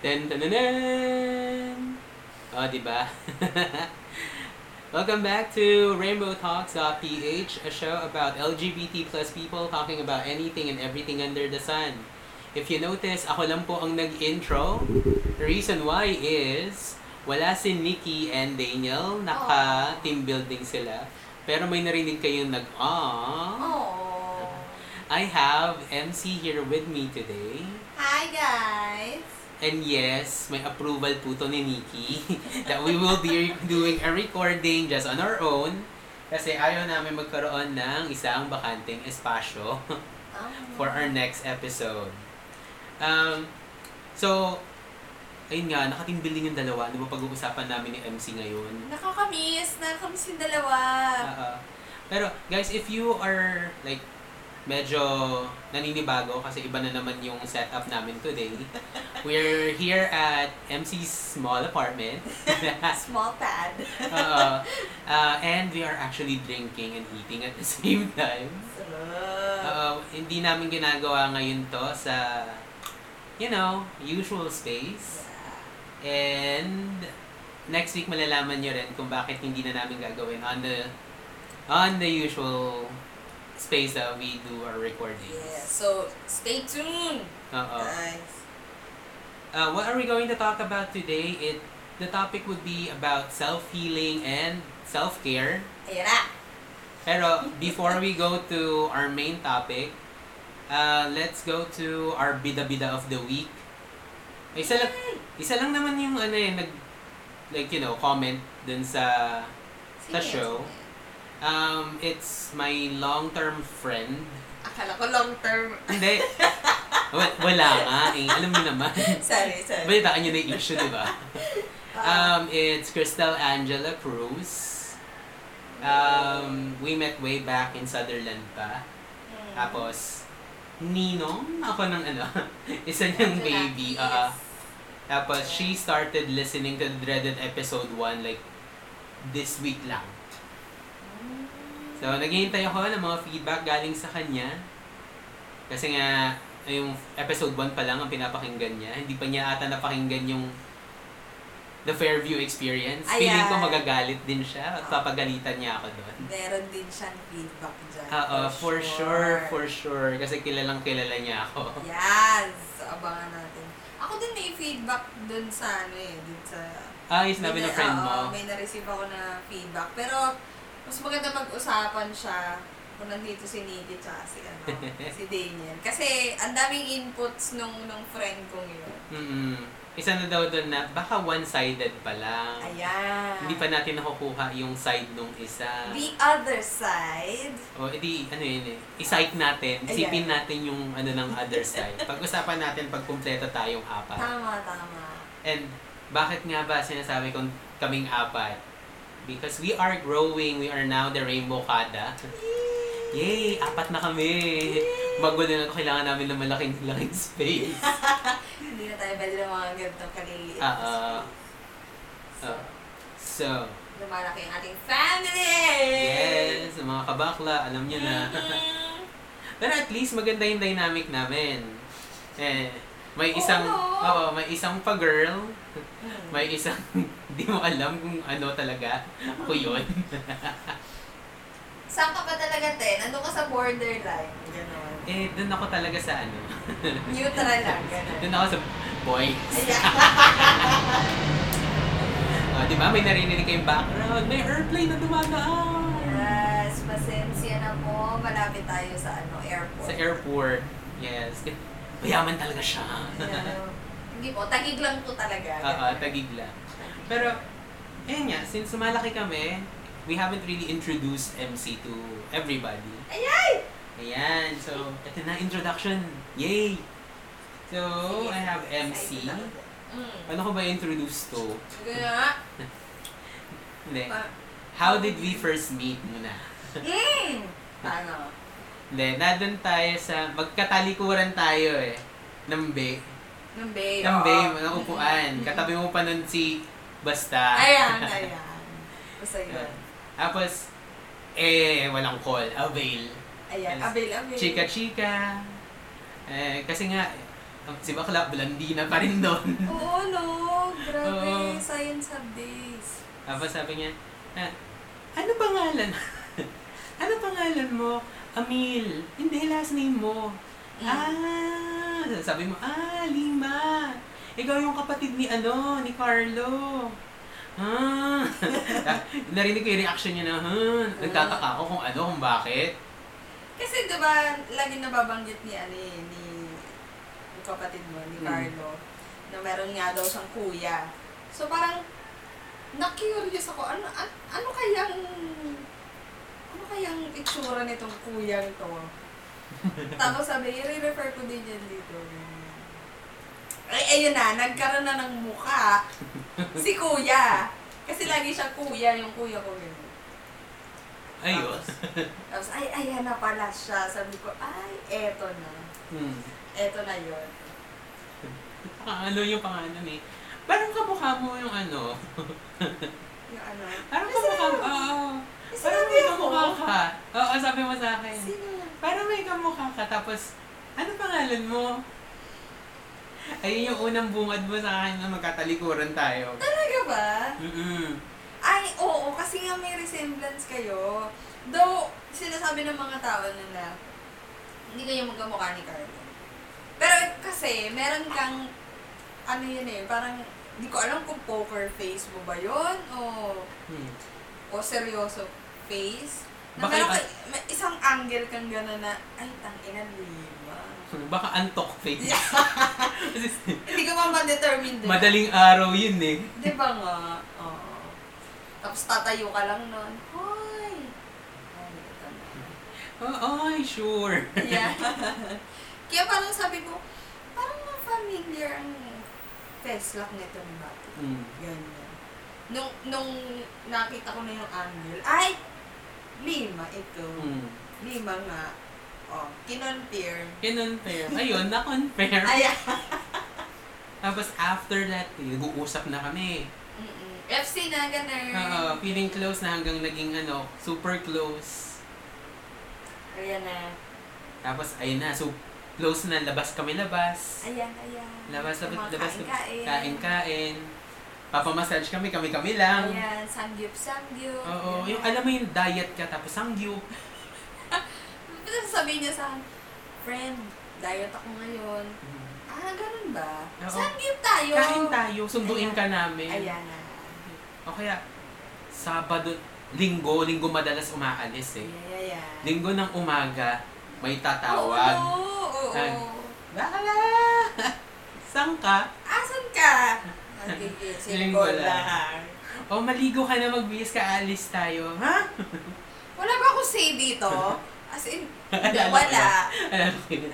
Ten, ten, ten, ten. Oh, di ba? Welcome back to Rainbow Talks.ph, a show about LGBT plus people talking about anything and everything under the sun. If you notice, ako lang po ang nag-intro. The reason why is, wala si Nikki and Daniel, naka-team building sila. Pero may narinig kayong nag-ah. Oh. I have MC here with me today. Hi guys. And yes, may approval po to ni Nikki that we will be doing a recording just on our own kasi ayaw namin magkaroon ng isang bakanteng espasyo for our next episode. Um, so, ayun nga, nakating building yung dalawa. Ano ba pag-uusapan namin ni MC ngayon? Nakakamiss. Nakakamiss yung dalawa. Oo. pero guys, if you are like medyo naninibago kasi iba na naman yung setup namin today. We're here at MC's small apartment. Small pad. Oo. Uh, and we are actually drinking and eating at the same time. Oo. hindi namin ginagawa ngayon to sa, you know, usual space. And next week malalaman nyo rin kung bakit hindi na namin gagawin on the on the usual space that we do our recordings. Yeah. So, stay tuned. Oo. Guys. Uh, what are we going to talk about today? It the topic would be about self-healing and self-care. Ayan na. Pero before we go to our main topic, uh, let's go to our bida-bida of the week. Isa lang, isa lang naman yung ano eh, nag, like, you know, comment dun sa, sa show. sige. Um, it's my long-term friend. Akala ko long term. Hindi. Wa- Wala nga eh. Alam niyo naman. sorry, sorry. Balitaan niyo na yung issue, di ba? Um, it's Crystal Angela Cruz. Um, we met way back in Sutherland pa. hmm. Tapos, Ninong, ako ng ano, isa niyang baby. Uh, tapos, she started listening to the dreaded episode 1 like this week lang. So, naghihintay ako ng mga feedback galing sa kanya. Kasi nga, yung episode 1 pa lang ang pinapakinggan niya. Hindi pa niya ata napakinggan yung the Fairview experience. Feeling ko Ayan. magagalit din siya at papagalitan niya ako doon. Meron din siyang feedback dyan. Oo, for sure, for sure. Kasi kilalang kilala niya ako. Yes! So, abangan natin. Ako din may feedback dun sa ano eh, dun sa... Ah, yung sinabi ng May- friend oo, mo. may na-receive ako na feedback. Pero, mas maganda mag-usapan siya kung nandito si Nikki tsaka si, ano, si Daniel. Kasi, ang daming inputs nung, nung friend kong yun. Mm Isa na daw doon na baka one-sided pa lang. Ayan. Hindi pa natin nakukuha yung side nung isa. The other side. O, edi, ano yun eh, i-psych natin, Ayan. isipin natin yung ano ng other side. Pag-usapan natin pag kumpleto tayong apat. Tama, tama. And, bakit nga ba sinasabi kong kaming apat? Because we are growing, we are now the Rainbow Kada. Yay! Apat na kami! Magulo na kailangan namin ng malaking, malaking space. Hindi na tayo pwede ng mga ganitong kaliliit. Ah, ah. So, Ah. So, lumalaki ang ating family! yes, mga kabakla, alam nyo na. Pero at least maganda yung dynamic namin. Eh, may Oo, isang, no? oo, may isang pa-girl, Hmm. may isang, di mo alam kung ano talaga. Ako yun. Saan ka ba talaga, te? Nandun ka sa borderline. Ganon. eh, dun ako talaga sa ano. Neutral lang, ganon. Dun ako sa boys. Ayan. Ah, di ba? May narinig kayong background. May airplane na dumadaan. yes, pasensya na po. Malapit tayo sa ano airport. Sa airport. Yes. Mayaman talaga siya. Ayan. Hindi po, tagig lang po talaga. Oo, tagig lang. Pero, ayun nga, since malaki kami, we haven't really introduced MC to everybody. Ayay! Ayan, so, ito na, introduction. Yay! So, Sige, I have MC. Mm. Ano ko ba introduce to? Nga. Hindi. How did we first meet muna? Mm! Paano? Hindi, nandun tayo sa, magkatalikuran tayo eh. Ng be. Ng bay. Ng oo. be, ng upuan. Katabi mo pa nun si Basta. Ayan, ayan. Basta yun. Tapos, eh, walang call. Avail. Ayan, avail, avail. Chika-chika. Eh, kasi nga, si bakla, blandina pa rin doon. Oo, no. Grabe. Oo. Science updates. Tapos sabi niya, ah, ano pangalan? ano pangalan mo? Amil. Hindi, last name mo. Ah, sabi mo, ah, Lima. Ikaw yung kapatid ni ano, ni Carlo. Ah. Narinig ko yung reaction niya na, huh? Nagtataka ako kung ano, kung bakit. Kasi di ba lagi nababanggit ni ano eh, ni, ni kapatid mo, ni Mm. Carlo, na meron nga daw siyang kuya. So parang, na-curious ako, ano, ano, ano kayang, ano kayang itsura nitong kuyang to? Tapos sabi, i-refer ko din yan dito. Ay, ayun na, nagkaroon na ng mukha si kuya. Kasi lagi siya kuya, yung kuya ko yun. Ayun. Tapos, tapos, ay, ayan na pala siya. Sabi ko, ay, eto na. Hmm. Eto na yun. Ano yung pangalan eh. Parang kamukha mo yung ano. Yung ano. Parang kamukha mo. Oo. Eh, Parang may kamukha ka. Oo, sabi mo sa akin. Sino? Parang may kamukha ka. Tapos, ano pangalan mo? Ayun yung unang bungad mo sa akin na magkatalikuran tayo. Talaga ba? Mm-mm. Ay, oo, kasi nga may resemblance kayo. Though, sinasabi ng mga tao na na, hindi kayo magkamukha ni Carlo. Pero kasi, meron kang, ano yun eh, parang, hindi ko alam kung poker face mo ba yun, o, Hmm. o seryoso face. Na Baka meron ka, may isang angle kang gano'n na, ay, tangina, lima. Baka antok face. Hindi ko pa ma-determine din. Madaling araw yun eh. Di ba nga? Oo. Tapos tatayo ka lang nun. Hoy! Ay, ito na. Oo, ay, sure. Yeah. Kaya parang sabi ko, parang familiar ang face lock nito ni Bati. Mm. Ganyan. Nung, nung nakita ko na yung angle, ay! Lima ito. Mm. Lima nga. Oh, kinonfirm. Kinonfirm. Ayun, na-confirm. Ayan. Tapos after that, nag-uusap na kami. Mm-mm. FC na, ganun. Oo, feeling close na hanggang naging ano, super close. Ayan na. Tapos ayun na, so close na, labas kami labas. Ayan, ayan. Labas, labas, mga labas, kain-kain. Papamassage kami, kami-kami lang. Ayan, sangyup, sangyup. Oo, yung alam mo yung diet ka, tapos sangyup. Tapos sasabihin niya sa akin, friend, diet ako ngayon. Ah, ganun ba? Oo. Tayo. Kain tayo, sunduin Ayan. ka namin. Ayan na. O kaya, Sabado, Linggo, Linggo madalas umaalis eh. Ayan, ayan. Linggo ng umaga, may tatawag. Oo, oo, oo. Bakala! Saan ka? Asan ka? Linggo ko lang. O maligo ka na magbihis ka, alis tayo. Ha? Wala ba ako say dito? As in, Alala wala. Alam ko yun.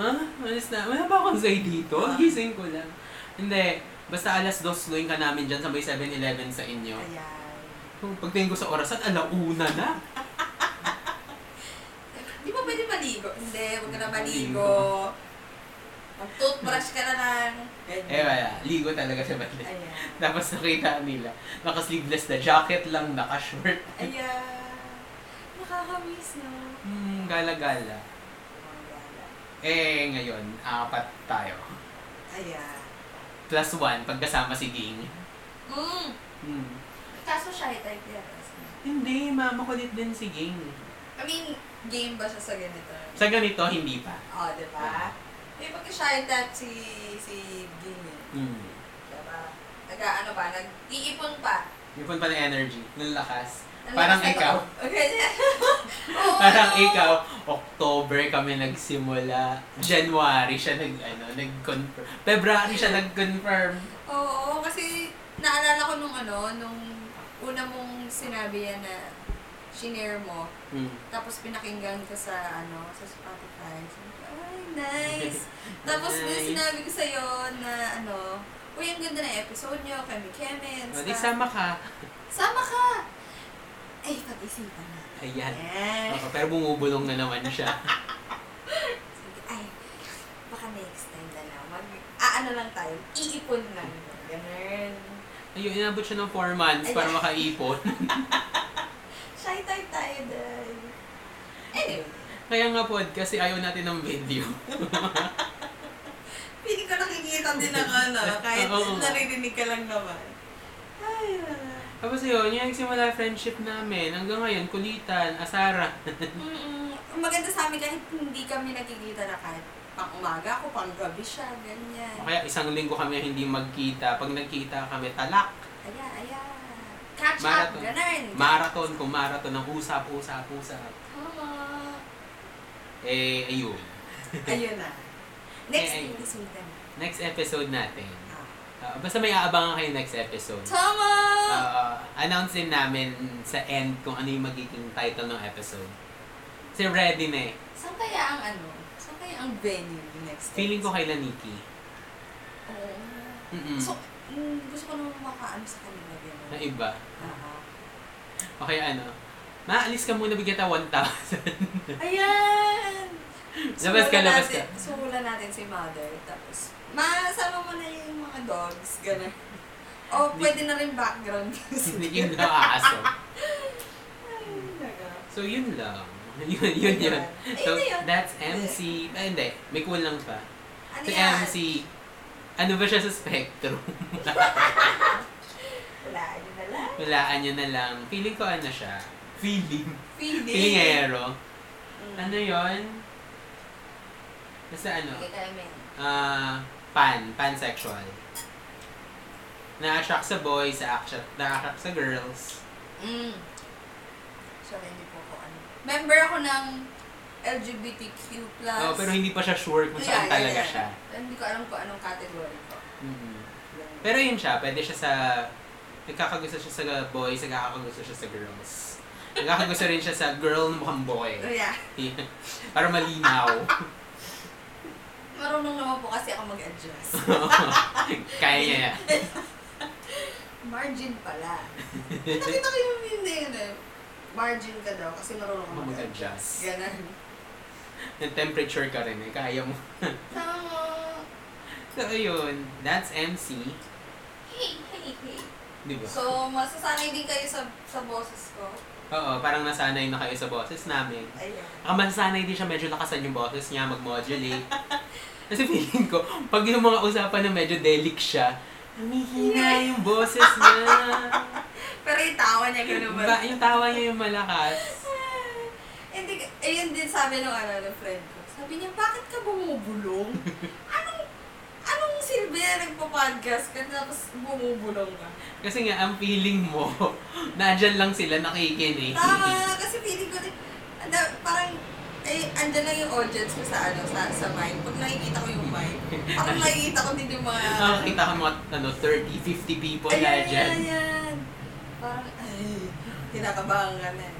Ha? Alis na. Wala ba akong say dito? Ah. Gising ko lang. Hindi. Basta alas dos, luwing ka namin dyan sa may 7-Eleven sa inyo. Ayan. Pagtingin ko sa orasan, alauna na. Di ba pwede maligo? Hindi, huwag ka na Maligo. maligo. Mag-toothbrush ka na lang. Ganyan. Eh wala, ligo talaga siya balit. Ayan. Tapos nakita nila, naka-sleeveless na jacket lang, naka-short. Ayan. Nakakamiss, no? Hmm, gala-gala. Eh, ngayon, apat tayo. Ayan. Plus one, pagkasama si Ging. Mm. Hmm. Kaso shy type yan. Hindi, mama kulit din si Ging. I mean, game ba siya sa ganito? Sa ganito, hindi pa. Oo, oh, di ba? Eh, pagka shy type si, si Game eh. Hmm. Diba? Nag-ano pa, nag-iipon pa. Yung pa ng energy, ng lakas. Ang Parang lakas ikaw. loob. Ganyan. Oo. Parang ikaw, October kami nagsimula. January siya nag, ano, nag-confirm. February siya nag-confirm. Oo, kasi naalala ko nung ano, nung una mong sinabi yan na shinare mo, Hmm. tapos pinakinggan ko sa ano, sa Spotify. Sabi ko, nice! Tapos Nice. sinabi ko sa'yo na ano, Uy, ang ganda na episode nyo, kami Kemen, O, di stuff." sama ka. Sama ka! Ay, pag-isipan na. Ayan. Eh. Oo, pero bumubulong na naman siya. Ay, baka next time na lang. Mag, ah, ano lang tayo, iipon lang. Ganun. Ayun, inabot siya ng 4 months para Ayan. makaipon. Shy type tayo dahil. Anyway, Kaya nga pod, kasi ayaw natin ng video. Pili ko nakikita din ako, ano, kahit Oo. naririnig ka lang naman. Ay, wala. Tapos yun, yung nagsimula friendship namin. Hanggang ngayon, kulitan, asara. Mm-mm. Ang maganda sa amin kahit hindi kami nakikita na kahit pang umaga ako, pang gabi siya, ganyan. O kaya isang linggo kami hindi magkita. Pag nagkita kami, talak. Aya, aya. Catch Marathon. up, ganun. Marathon kung marathon ng usap, usap, usap. Eh, ayun. Ayun na. Next Eh, episode na. Next episode natin. Ah, basta may aabangan kayo next episode. Tama! Ah, announce din namin sa end kung ano yung magiging title ng episode. Kasi ready na eh. Saan kaya ang ano? Saan kaya ang venue next Feeling ko episode? kay Nikki. Oo. Mm-mm. So, mm, gusto ko naman makaano sa kanila. Na iba. Aha. O kaya ano, maalis ka muna bigyan ta 1,000. Ayan! Labas ka, labas natin, Suhulan natin si mother. Tapos, masama mo na yung mga dogs. Gano'n. O, pwede na rin background music. Hindi yun lang aso. Ay, naga. So yun lang. Yun, yun, yun. So, that's MC. Ay, hindi. May kulang pa. Ano Si yan? MC, ano ba siya sa spectrum? Wala, yun na lang. Walaan nyo na lang. Feeling ko ano siya. Feeling. Feeling. Feelingero. Mm. Ano yon? Basta ano? Ah, pan. Pansexual. Na-attract sa boys, na-attract, na-attract sa girls. Mm. Sorry, hindi po ako ano. Member ako ng LGBTQ+. Oh, pero hindi pa siya sure kung Yeah, saan yeah, talaga yeah. siya. Hindi ko alam kung anong category ko. Mhm. Pero yun siya, pwede siya sa... Nagkakagusto siya sa boys, nagkakagusto siya sa girls. Nagkakagusto rin siya sa girl na mukhang boy. Oh, yeah. Para malinaw. Marunong naman po kasi ako mag-adjust. Kaya niya. Margin pala. Nakita ko yung hindi yun eh. Margin ka daw kasi marunong ka Mag-adjust. Ganun. Yung temperature ka rin eh, kaya mo. Tama. So, ayun. That's MC. Hey, hey, hey. Di ba? So, masasanay din kayo sa sa boses ko. Oo, parang nasanay na kayo sa boses namin. Ayan. Ang masasanay din siya, medyo lakasan yung boses niya, mag-modulate. Kasi feeling ko, pag yung mga usapan na medyo delic siya, humihina yung boses niya. Pero yung tawa niya gano'n ba? Ba, yung tawa niya yung malakas. Hindi, ayun din sabi ng ano, ng friend ko. Sabi niya, bakit ka bumubulong? Anong, silbi na nagpa-podcast ka tapos bumubulong ka? Kasi nga, ang feeling mo, nandyan lang sila nakikinig. Tama, kasi feeling ko anda, parang, eh, andyan lang yung audience ko sa ano, sa, sa mic. Pag nakikita ko yung mic, parang nakikita ko din yung mga... Nakakita ka mga ano, 30, 50 people na Ayan, dyan. ayan, ayan. Parang, ay, kinakabahan ka na. eh.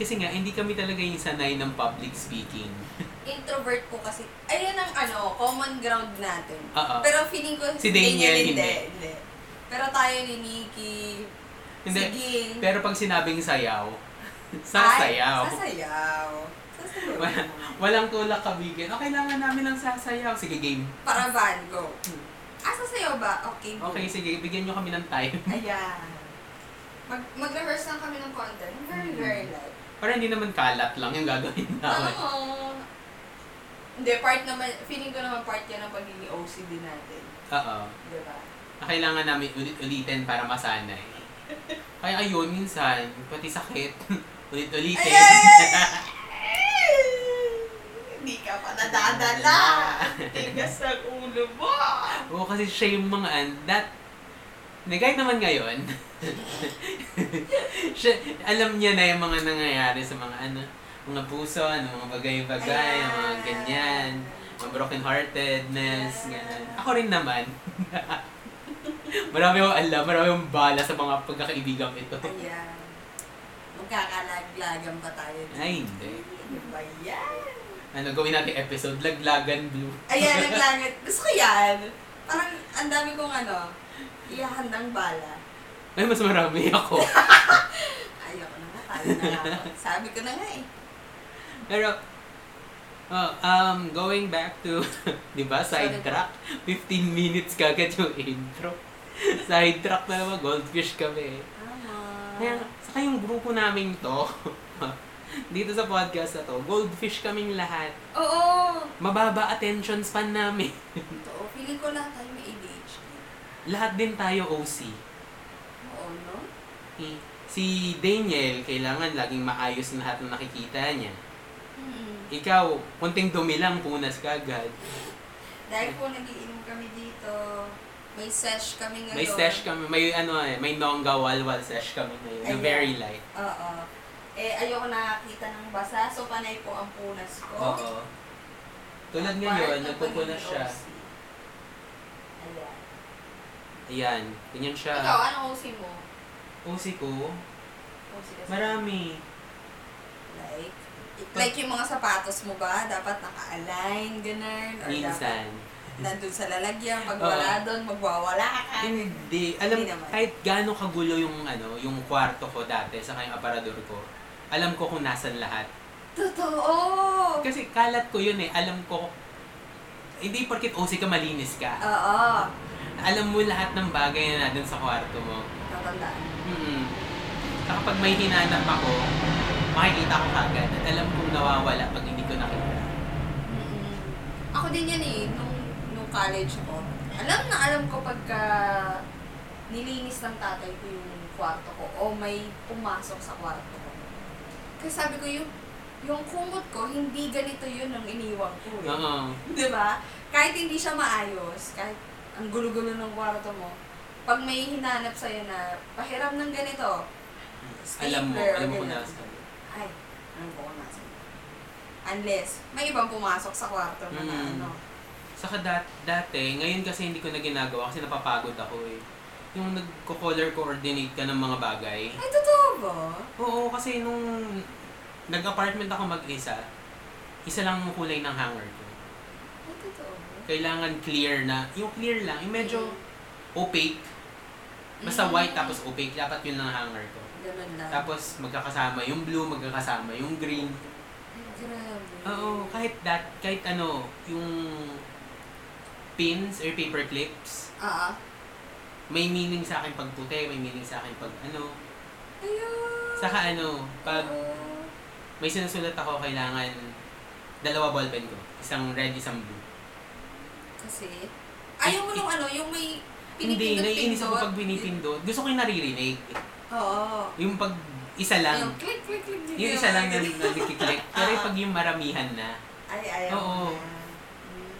Kasi nga, hindi kami talaga yung sanay ng public speaking. Introvert po kasi, ayun ang ano, common ground natin. Oo. Pero feeling ko, Si Daniel, hindi. hindi. hindi. Pero tayo ni Nikki, Hindi. si Ging, Pero pag sinabing sayaw, ay, sasayaw. Sasayaw. Sasayaw. Wala, walang tulak kabigin. Oh, kailangan namin ng sasayaw. Sige, game. Para van, go. Ah, sasayaw ba? Okay, go. Okay, sige. Bigyan nyo kami ng time. Ayan. Mag mag-rehearse lang kami ng content. Very, very light. Para hindi naman kalat lang yung gagawin namin. Oo. Hindi, part naman, feeling ko naman part yan ng pagiging OCD natin. Oo. Di ba? Na Kailangan namin ulit-ulitin para masanay. Kaya ayun, minsan, pati sakit. Ulit-ulitin. Ay! Hindi ka pa nadadala. Tigas ng ulo mo. Oo, kasi siya yung mga an, that, na kahit naman ngayon, siya, alam niya na yung mga nangyayari sa mga ano, mga puso, ano, mga bagay-bagay, Ayan. mga ganyan, mga broken-heartedness, ganyan. Ako rin naman. marami akong alam, marami akong bala sa mga pagkakaibigan ito. Ayan. Magkakalaglagan pa tayo. Ay, hindi. Ano ba yan? Ano, gawin natin episode, Laglagan Blue. Ayan, naglangat. Gusto ko yan. Parang ang dami kong ano, ihahandang bala. Ay, mas marami ako. Ayoko na nga, tayo na ako. Sabi ko na nga eh. Pero, oh, um, going back to, di ba, sidetrack. 15 minutes kagad yung intro. sidetrack na naman, goldfish kami. Tama. Kaya, saka yung grupo namin to, dito sa podcast na to, goldfish kaming lahat. Oo. Mababa attention span namin. Totoo. Feeling ko lahat tayo may ADHD. lahat din tayo OC. Oo, no? Eh, Si Daniel, kailangan laging maayos lahat ng nakikita niya. Ikaw, kunting dumi lang, punas ka agad. Dahil po nagiinom kami dito, may sesh kami ngayon. May sesh kami, may ano eh, may nongga walwal sesh kami ngayon. Na Ayan. very light. Oo. Eh, ayoko nakakita ng basa, so panay po ang punas ko. Oo. Tulad Ang ngayon, part ng nagpupunas pagiging siya. OC. Ayan. Ayan, ganyan siya. Ikaw, anong OC mo? OC ko, OC kasi. marami. Like, yung mga sapatos mo ba, dapat naka-align, ganun? Or dapat Minsan. nandun sa lalagyan, pag wala doon, magwawala ka. Hindi. Alam, Hindi naman. kahit gaano kagulo yung ano, yung kwarto ko dati sa kayong aparador ko, alam ko kung nasan lahat. Totoo! Kasi kalat ko yun eh. Alam ko, hindi porkit OC ka malinis ka. Oo. Alam mo lahat ng bagay na nandun sa kwarto mo. Tatandaan. Mm Saka pag may hinanap ako, makikita ko kagad at alam kong nawawala pag hindi ko nakita. Mm-mm. Ako din yan eh, nung, nung college ko. Alam na alam ko pagka nilinis ng tatay ko yung kwarto ko o may pumasok sa kwarto ko. Kasi sabi ko yung yung kumot ko, hindi ganito yun nung iniwan ko eh. Oo. Di ba? Kahit hindi siya maayos, kahit ang gulo-gulo ng kwarto mo, pag may hinanap sa'yo na pahiram ng ganito, Alam mo, stapler, alam mo kung ganyan. Kung nasa. Unless, may ibang pumasok sa kwarto mo na Mm. ano. Saka dat- dati, ngayon kasi hindi ko na ginagawa kasi napapagod ako eh. Yung nagko-color coordinate ka ng mga bagay. Ay, totoo ba? Oo, kasi nung nag-apartment ako mag-isa, isa lang ang kulay ng hanger ko. Ay, totoo ba? Kailangan clear na, yung clear lang, yung medyo opaque. Basta Mm. white tapos opaque, dapat yun lang ang hanger ko. Ganun lang. Tapos magkakasama yung blue, magkakasama yung green. Ay, grabe. Oo, kahit that, kahit ano, yung pins or paper clips, Ah, may meaning sa akin pag puti, may meaning sa akin pag ano. ayun. Saka ano, pag Oo. may sinusulat ako, kailangan dalawa ballpen ko. Isang red, isang blue. Kasi, ayaw mo nung ano, yung may Hindi, naiinis ako pinipindot-pindot. pag pinipindot. Gusto ko yung naririnig. Oo. Yung pag isa lang. Yung click, click, click. click, Yung isa lang na nagkiklik. Pero yung pag yung maramihan na, Ay, ayaw Oo. na.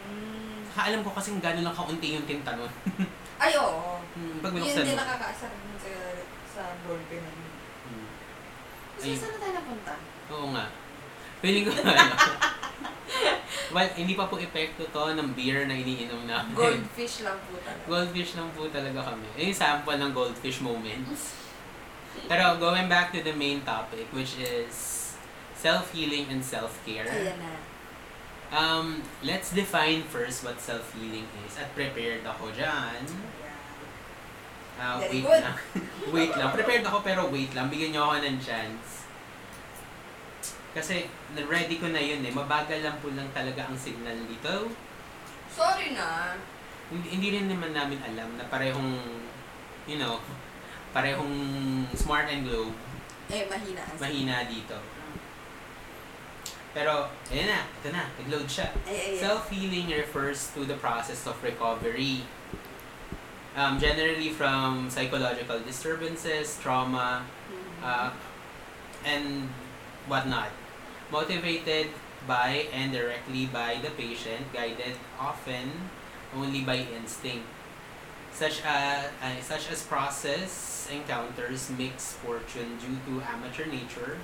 Mm. saka alam ko kasing gano'n lang kaunti yung tinta nun. Ay, oo. Hmm, pag Yun binuksan din mo. nakakaasar din sa, sa ballpen na yun. Hmm. Kasi saan na tayo napunta? Oo nga. Feeling ko ano. well, hindi pa po epekto to ng beer na iniinom namin. Goldfish lang po talaga. Goldfish lang po talaga kami. Yung sample ng goldfish moments. Pero going back to the main topic, which is self-healing and self-care. Ayan na. Um, let's define first what self-healing is. At prepared ako dyan. Very wait good. lang. wait lang. Prepared ako pero wait lang. Bigyan niyo ako ng chance. Kasi ready ko na yun eh. Mabagal lang po lang talaga ang signal dito. Sorry na. Hindi, hindi rin naman namin alam na parehong, you know, parehong smart and globe, Eh, mahina. mahina dito. Pero, ayan na, ito na, nag-load siya. Ay, ay, ay. Self-healing refers to the process of recovery. Um, generally from psychological disturbances, trauma, Mhm. uh, and whatnot. Motivated by and directly by the patient, guided often only by instinct. Such as, uh, such as process encounters mixed fortune due to amateur nature.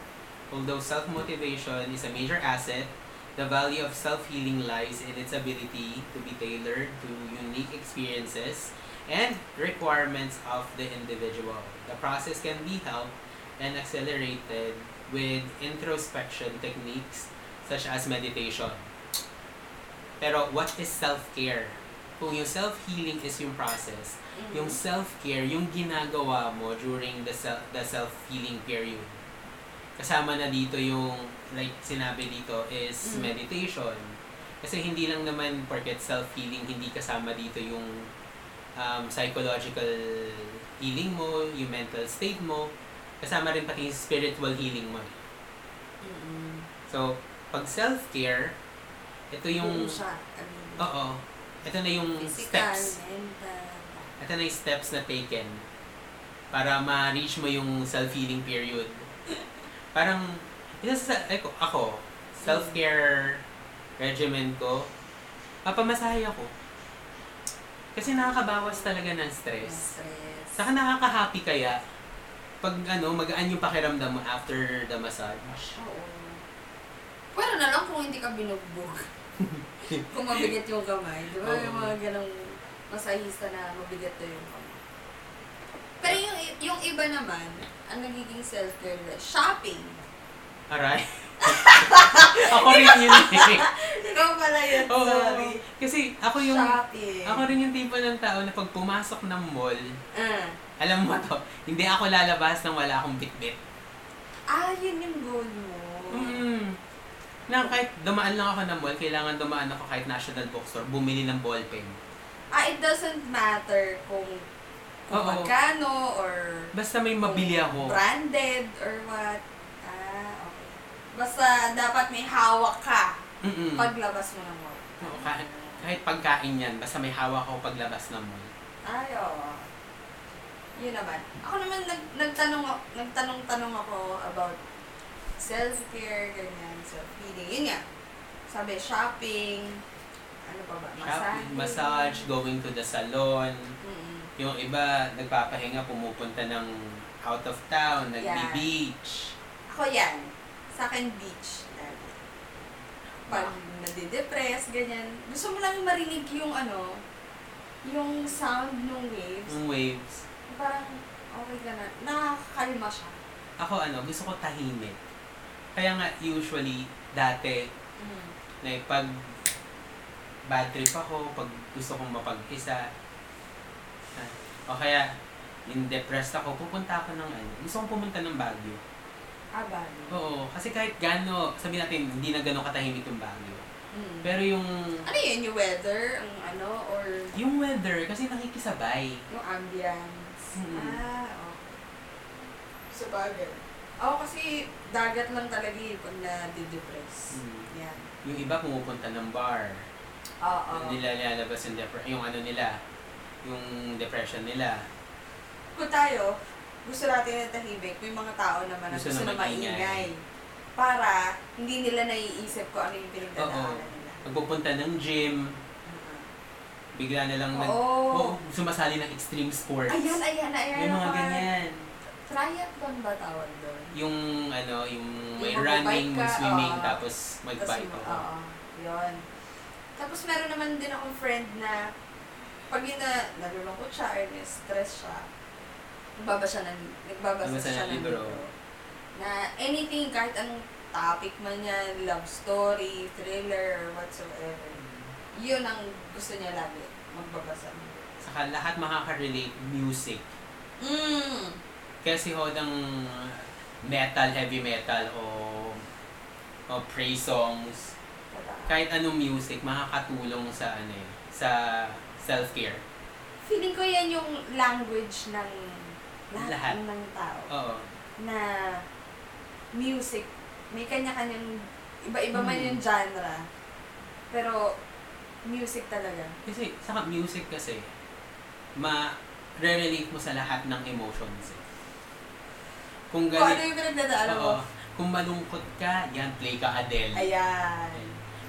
Although self-motivation is a major asset, the value of self-healing lies in its ability to be tailored to unique experiences and requirements of the individual. The process can be helped and accelerated with introspection techniques such as meditation. Pero what is self-care? Kung yung self-healing is yung process, Mhm. yung self-care, yung ginagawa mo during the self the self-healing period. Kasama na dito yung like sinabi dito is Mm. meditation. Kasi hindi lang naman porket self-healing hindi kasama dito yung um, psychological healing mo, yung mental state mo, kasama rin pati yung spiritual healing mo. Mm-mm. So, pag self-care, ito yung... Buo siya. I mean, Oo. Ito na yung physical, steps. mental. Ito na yung steps na taken para ma-reach mo yung self-healing period. Parang, isa sa, ako, ako self-care regimen ko, papamasahe ako. Kasi nakakabawas talaga ng stress. Stress. Saka nakaka-happy kaya pag ano, magaan yung pakiramdam mo after the massage. Oo. Pero na lang kung hindi ka binugbog. kung mabigat yung kamay. Di ba yung mga ganong masahista na mabigat na yung kamay. Pero yung, yung iba naman, ang nagiging self-care, shopping. Aray. ako rin yun eh. Ikaw pala yun, Oo. sorry. Kasi ako yung Shopping. ako rin yung tipo ng tao na pag pumasok ng mall, Ah. alam mo to, hindi ako lalabas nang wala akong bitbit. Ah, yun yung goal mo. Mm. Na kahit dumaan lang ako ng mall, kailangan dumaan ako kahit National Bookstore, bumili ng ballpen. Ah, it doesn't matter kung, kung Oo. magkano or Basta may mabili ako. branded or what. Ah, okay. Basta dapat may hawak ka Mm-mm. paglabas mo ng mall. Oo, kahit, kahit pagkain yan, basta may hawak ako paglabas ng mall. Ay, oo. Yun naman. Ako naman, nag, nagtanong, nagtanong-tanong ako about self-care, ganyan, self-healing. Yun nga. Sabi, shopping, ano pa ba? Shopping, massage, going to the salon. Mm-mm. Yung iba, nagpapahinga, pumupunta ng out of town, nagbi-beach. Ako yan. Sa akin, beach. Lagi. Pag nadidepress, ganyan. Gusto mo lang marinig yung ano, yung sound ng waves. Yung waves. Parang, okay ka na. Nakakalma siya. Ako ano, gusto ko tahimik. Kaya nga, usually, dati, Mm. na pag bad trip ako, pag gusto kong mapag-isa, ah, o kaya, yung depressed ako, pupunta ako ng ano, gusto kong pumunta ng Baguio. Ah, bali. Oo, kasi kahit gano, sabi natin, hindi na gano'ng katahimik yung Baguio. Mm. Pero yung, Ano yun? Yung weather? Ang ano? Or yung weather, kasi nakikisabay. yung ambience? Mm. Ah, okay. Sa bagay. Ako kasi dagat lang talaga eh pag na-depress. Mm. Yan. Yung iba pumupunta ng bar. Oo. Hindi nila lalabas yung, depre- yung ano nila, yung depression nila. Kung tayo, gusto natin na tahimik, may mga tao naman na Gusto gusto, na na maingay. Para hindi nila naiisip kung ano yung pinagdadaanan nila. Pagpupunta ng gym, Mhm. bigla na lang nag, Oo. oo, sumasali ng extreme sports. Ayan, ayan, ayan. May mga naman. ganyan. Triathlon ba tawag doon? Yung ano, yung may Yung running, ka, swimming, oo. tapos mag-bike ako. Oo, yun. Tapos meron naman din akong friend na pag yun na nalulungkot siya or stress siya, nagbabasa ng, nagbabasa siya ng ng libro. libro. Na anything, kahit anong topic man yan, love story, thriller, or whatsoever, yun ang gusto niya lagi, magbabasa. Saka lahat makaka-relate music. Mm. Kasi ho ng metal, heavy metal o o praise songs, kahit anong music makakatulong sa ano eh, sa self-care. Feeling ko yan yung language ng lahat, Lahat. ng tao. Oo. na music, may kanya-kanyang, iba-iba man Hmm. yung genre. Pero, music talaga. Kasi saka music kasi ma-relate mo sa lahat ng emotions. eh. Kung Kung ano yung pinagdadaanan mo. kung malungkot ka, yan play ka Adele. Ayan.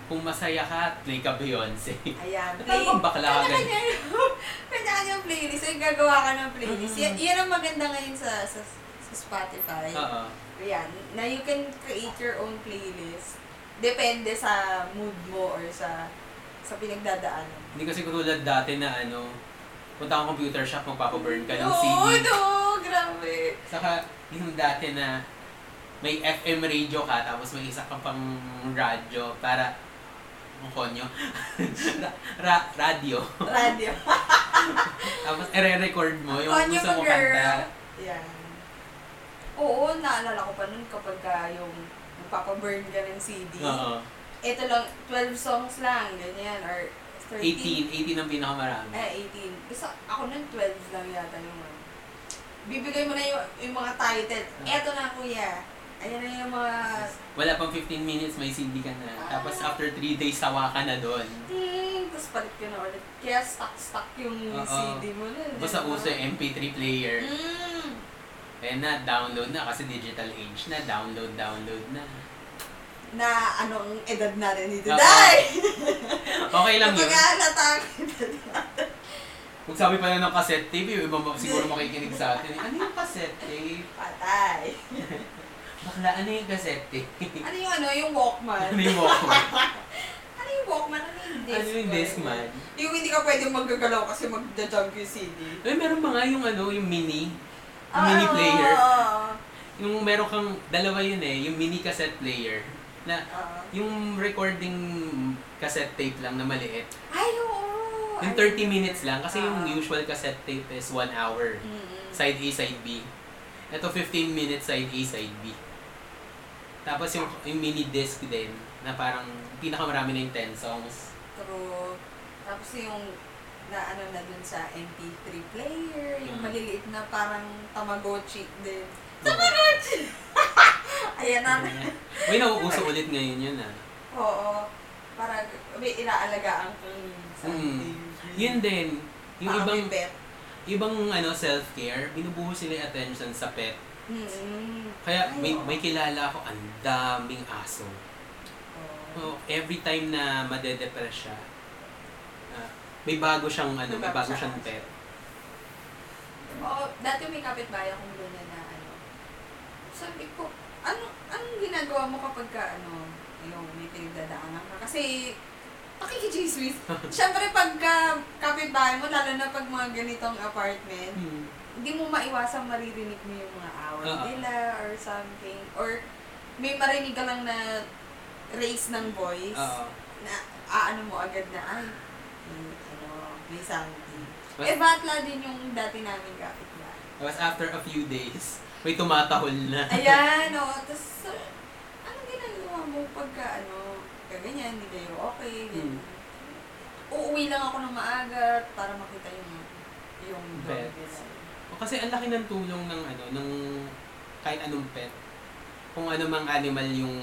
Kung masaya ka, play ka Beyonce. Ayan. Play, Parang bakla ka ganun. Kanya-kanya yung, kanya-kanya yung playlist. Yung gagawa ka ng playlist. Yan, yan ang maganda ngayon sa, sa, sa Spotify. Oo. Ayan. Na you can create your own playlist. Depende sa mood mo or sa sa pinagdadaanan. Hindi kasi katulad dati na ano, punta kang computer shop, magpapaburn ka ng Oo, CD. no, grabe. Saka, yung dati na may FM radio ka, tapos may isa ka pang radyo para ang konyo. ra- ra- radio. Radio. Tapos ere-record mo yung Konyo gusto mo kanta. Yan. Oo, naalala ko pa nun kapag ka yung magpapaburn ka ng CD. Oo. Ito lang, 12 songs lang, ganyan, or 13. 18. 18 ang pinakamarami. Eh, 18. Basta ako nun, 12 lang yata yung ano. Bibigay mo na yung, yung mga title. Ah. Eto na, kuya. Ayan na yung mga... Wala pang 15 minutes, may CD ka na. Tapos after 3 days, sawa ka na doon. Hmm, tapos palit ka na ulit. Kaya stuck-stuck yung Oo. CD mo na. Basta ba? uso yung MP3 player. Hmm. Kaya na, download na kasi digital age na. Download, download na. Na anong edad natin dito. Oo. Dahil! Okay lang yun. Kapag halata ang edad natin. Kung sabi pa lang ng cassette tape, yung iba siguro makikinig sa atin. Ano yung cassette tape? Patay. Bakla, ano yung cassette tape? Ano yung ano, yung Walkman? ano yung Walkman? Ano yung Walkman? Ano yung Discman? ano yung Discman? Yung hindi ka pwede maggagalaw kasi magja-jump yung CD. Eh, meron ba nga yung ano, yung mini? Yung Ah, mini player. oo. Yung meron kang, dalawa yun eh, yung mini cassette player. Na, Oo. yung recording cassette tape lang na maliit. Ay, oo. Yung Ay, 30 minutes lang, kasi yung Ah. usual cassette tape is 1 hour. Mm-mm. Side A, side B. Ito 15 minutes, side A, side B. Tapos yung, yung mini disc din, na parang pinakamarami na yung 10 songs. True. Tapos yung na ano na dun sa MP3 player, yung Mm. maliliit na parang Tamagotchi din. Tamagotchi! Ayan na. Uy, nauuso ulit ngayon yun ah. Oo. Para may inaalagaan kang Mm. Yun din, yung Parang ibang may pet. ibang ano self-care, binubuhos sila yung attention sa pet. Mm. Kaya Ay, may, may kilala ako, ang daming aso. Oo. So, every time na madedepress siya, ah, may bago siyang ano, may bago siyang pet. Oo, dati may kapitbahay akong ganyan na. Sabi ko, ano, anong ginagawa mo kapag ka, ano, yung may pinagdadaanan ka? Kasi, pakikichismis. Siyempre, pagka kapitbahay mo, lalo na pag mga ganitong apartment, Hmm. hindi mo maiwasang maririnig mo yung mga away Oo. nila or something. Or, may marinig ka lang na raise ng voice Oo. na aano mo agad na, ay, may, ano, may something. Mas- Eh, batla din yung dati namin kapitbahay. Tapos after a few days, may tumatahol na. Ayan, o. Tapos, uh, ano ginagawa mo pagka, ano, kaganyan, hindi kayo okay, ganyan. Hmm. Uuwi lang ako ng maaga para makita yung yung dog Pets. O, Kasi ang laki ng tulong ng ano, ng kahit anong pet. Kung ano mang animal yung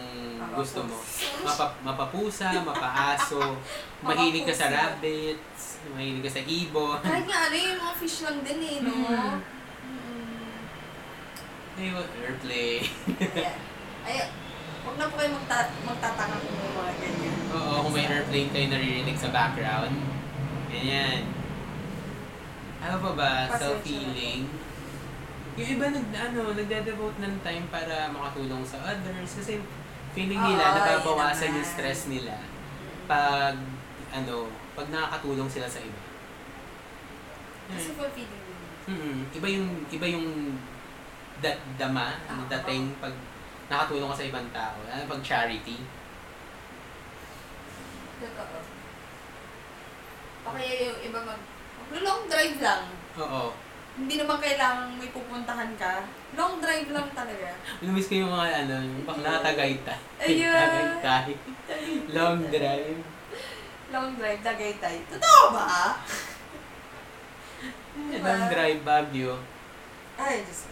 gusto mo. Mapa, mapapusa, mapaaso, mahilig ka sa Mapapusa. rabbits, mahilig ka sa ibon. Kahit nga ano, yung mga fish lang din eh, no? Mm. Mm. Ayun, airplane. Ayan. Ayan. Huwag na po kayo magta- magtataka kung may mga ganyan. Oo, kung may airplane kayo naririnig sa background. Ganyan. Ano pa ba? Self-healing. Yung iba nag, ano, nagde-devote ng time para makatulong sa others. Kasi feeling nila, Oo, nababawasan yun yung naman. stress nila pag, ano, pag nakakatulong sila sa iba. Kasi fulfilling din. Mm-mm. Iba yung, iba yung da, dama, Oo. dating pag nakatulong ka sa ibang tao. Ano pag charity. Totoo. O kaya yung iba mag... Long drive lang. Oo. Hindi naman kailangan may pupuntahan ka. Long drive lang talaga. Namiss ko yung mga ano, yung bakla Tagaytay. Ayun. Tagaytay. Long drive. Long drive, Tagaytay. Totoo ba? Diba? Long drive, Baguio. Ay, Diyos ko.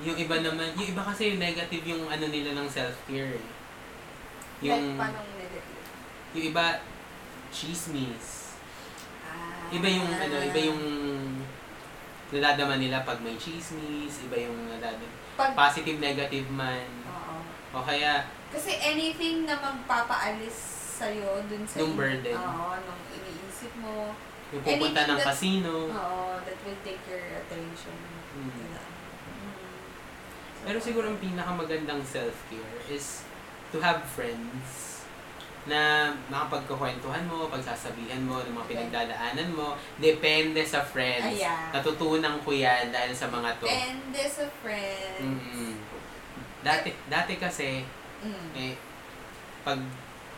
Yung iba naman, yung iba kasi negative yung ano nila ng self-care. eh. Like, Yung, paano negative? yung iba, chismis. Ah. Iba yung ano, iba yung nadadama nila pag may chismis, iba yung nadadama. Pag, Positive, negative man. Oo. O kaya, Kasi anything na magpapaalis sa'yo dun sa... Yung burden. Oo, nung iniisip mo. yung pupunta Anything ng that- casino. Oo, that will take your attention. Mm. Diba? Pero siguro ang pinakamagandang self-care is to have friends na makapagkukwentuhan mo, pagsasabihan mo ng mga pinagdadaanan mo. Depende sa friends. Ayan. Natutunan ko yan dahil sa mga to. And there's a friend. Mm-mm. Dati, dati kasi, Mm. eh, pag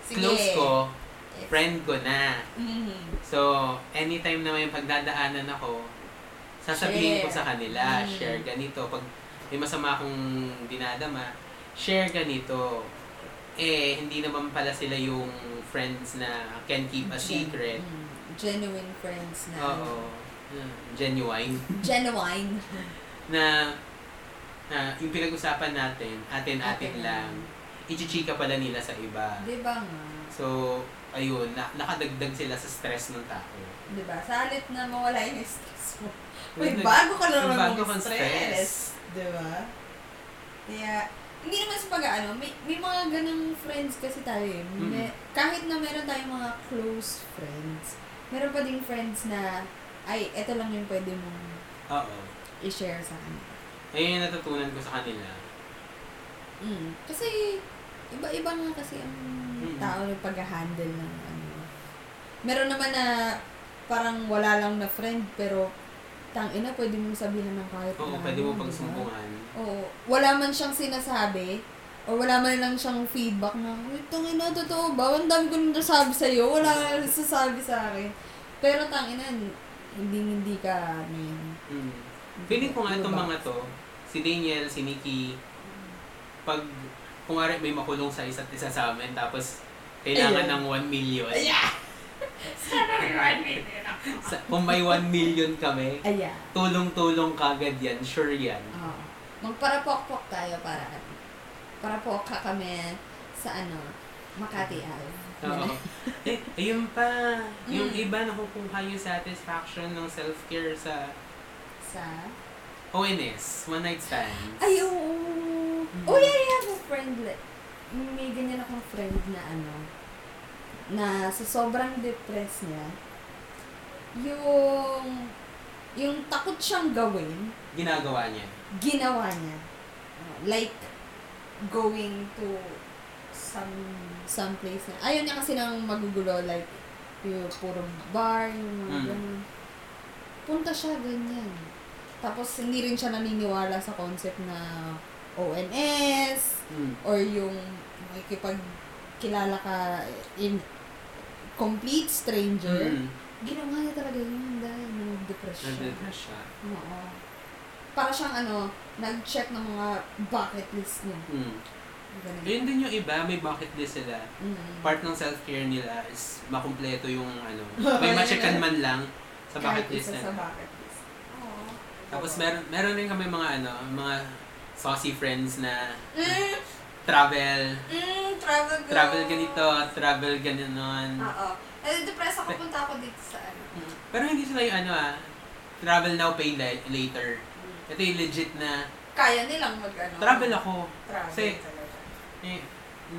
Sige. close ko, Yes. friend ko na. Mhm. So, anytime na may pagdadaanan ako, sasabihin ko Share. sa kanila, Mm. share ganito. Pag may masama akong dinadama, share ganito. Eh, hindi naman pala sila yung friends na can keep a secret. Mm. Genuine friends na. Oo. Genuine. Genuine. na na yung pinag-usapan natin, atin-atin Atin lang, ichichika pala nila sa iba. Di ba nga? So, ayun, na, nakadagdag sila sa stress ng tao. Di ba? Sa halit na mawala yung stress mo. May bago ka lang naman kang stress. Di ba? Kaya, hindi naman sa pag-ano, may, may mga ganang friends kasi tayo eh. May- kahit na meron tayong mga close friends, meron pa ding friends na, ay, eto lang yung pwede mong Oo. i-share sa kanila. Ayun yung natutunan ko sa kanila. Mm. Kasi, iba-iba nga kasi ang Mm. tao ng pag-handle ng ano. Meron naman na parang wala lang na friend, pero tang ina, pwede mong sabihin ng kahit Oo, na pwede mo ano, diba? pagsumbungan. Oo. Wala man siyang sinasabi, o wala man lang siyang feedback na, Uy, tangina, totoo ba? Ang dami ko nang nasabi sa'yo. Wala ka nasasabi sa akin. Pero tangina, hindi hindi ka, ano yun. Mm. Feeling ko nga itong Diba? mga to, si Daniel, si Nikki, pag kumari may makulong sa isa't isa sa amin, tapos kailangan Ayan. ng 1 million. Ayan! Sa, kung may 1 million kami, Ayan. tulong-tulong kagad yan, sure yan. Oo. Magparapok-pok tayo para para po ka kami sa ano, Makati Ave. Oo. eh, ayun pa, yung Mm. iba nakukuha yung satisfaction ng self-care sa Sa... ONS, one night stands. Ay, oo. Oh, yeah, I have a friend. May ganyan akong friend na ano, na sa sobrang depressed niya, yung, yung takot siyang gawin, Ginagawa niya. ginawa niya. Like, going to some some place na. Ayaw niya kasi nang magugulo, like, yung puro bar, yung mga Mm. ganun. Punta siya ganyan. Tapos, hindi rin siya naniniwala sa concept na ONS, Mm. or yung makikipagkilala ka in complete stranger. Mm. Ginawa niya talaga yun dahil nag-depress siya. Nag-depress siya. Oo. Para siyang ano, nag-check ng mga bucket list niya. Mm. Ganun. Ayun din yung iba, may bucket list sila. Mm. Part ng self-care nila is makumpleto yung ano, may ma-checkan man lang sa bucket Kahit list na. sa bucket list. Oo. Tapos meron meron rin kami mga ano, mga saucy friends na Mm, travel, mm, travel go. travel ganito, travel gano'n. Oo. Eh, depressed ako, punta ako dito sa ano. Mm. Pero hindi sila yung ano ah, travel now, pay la- later. Ito yung legit na, Kaya nilang mag ano. travel ako. Travel Kasi- talaga. Eh,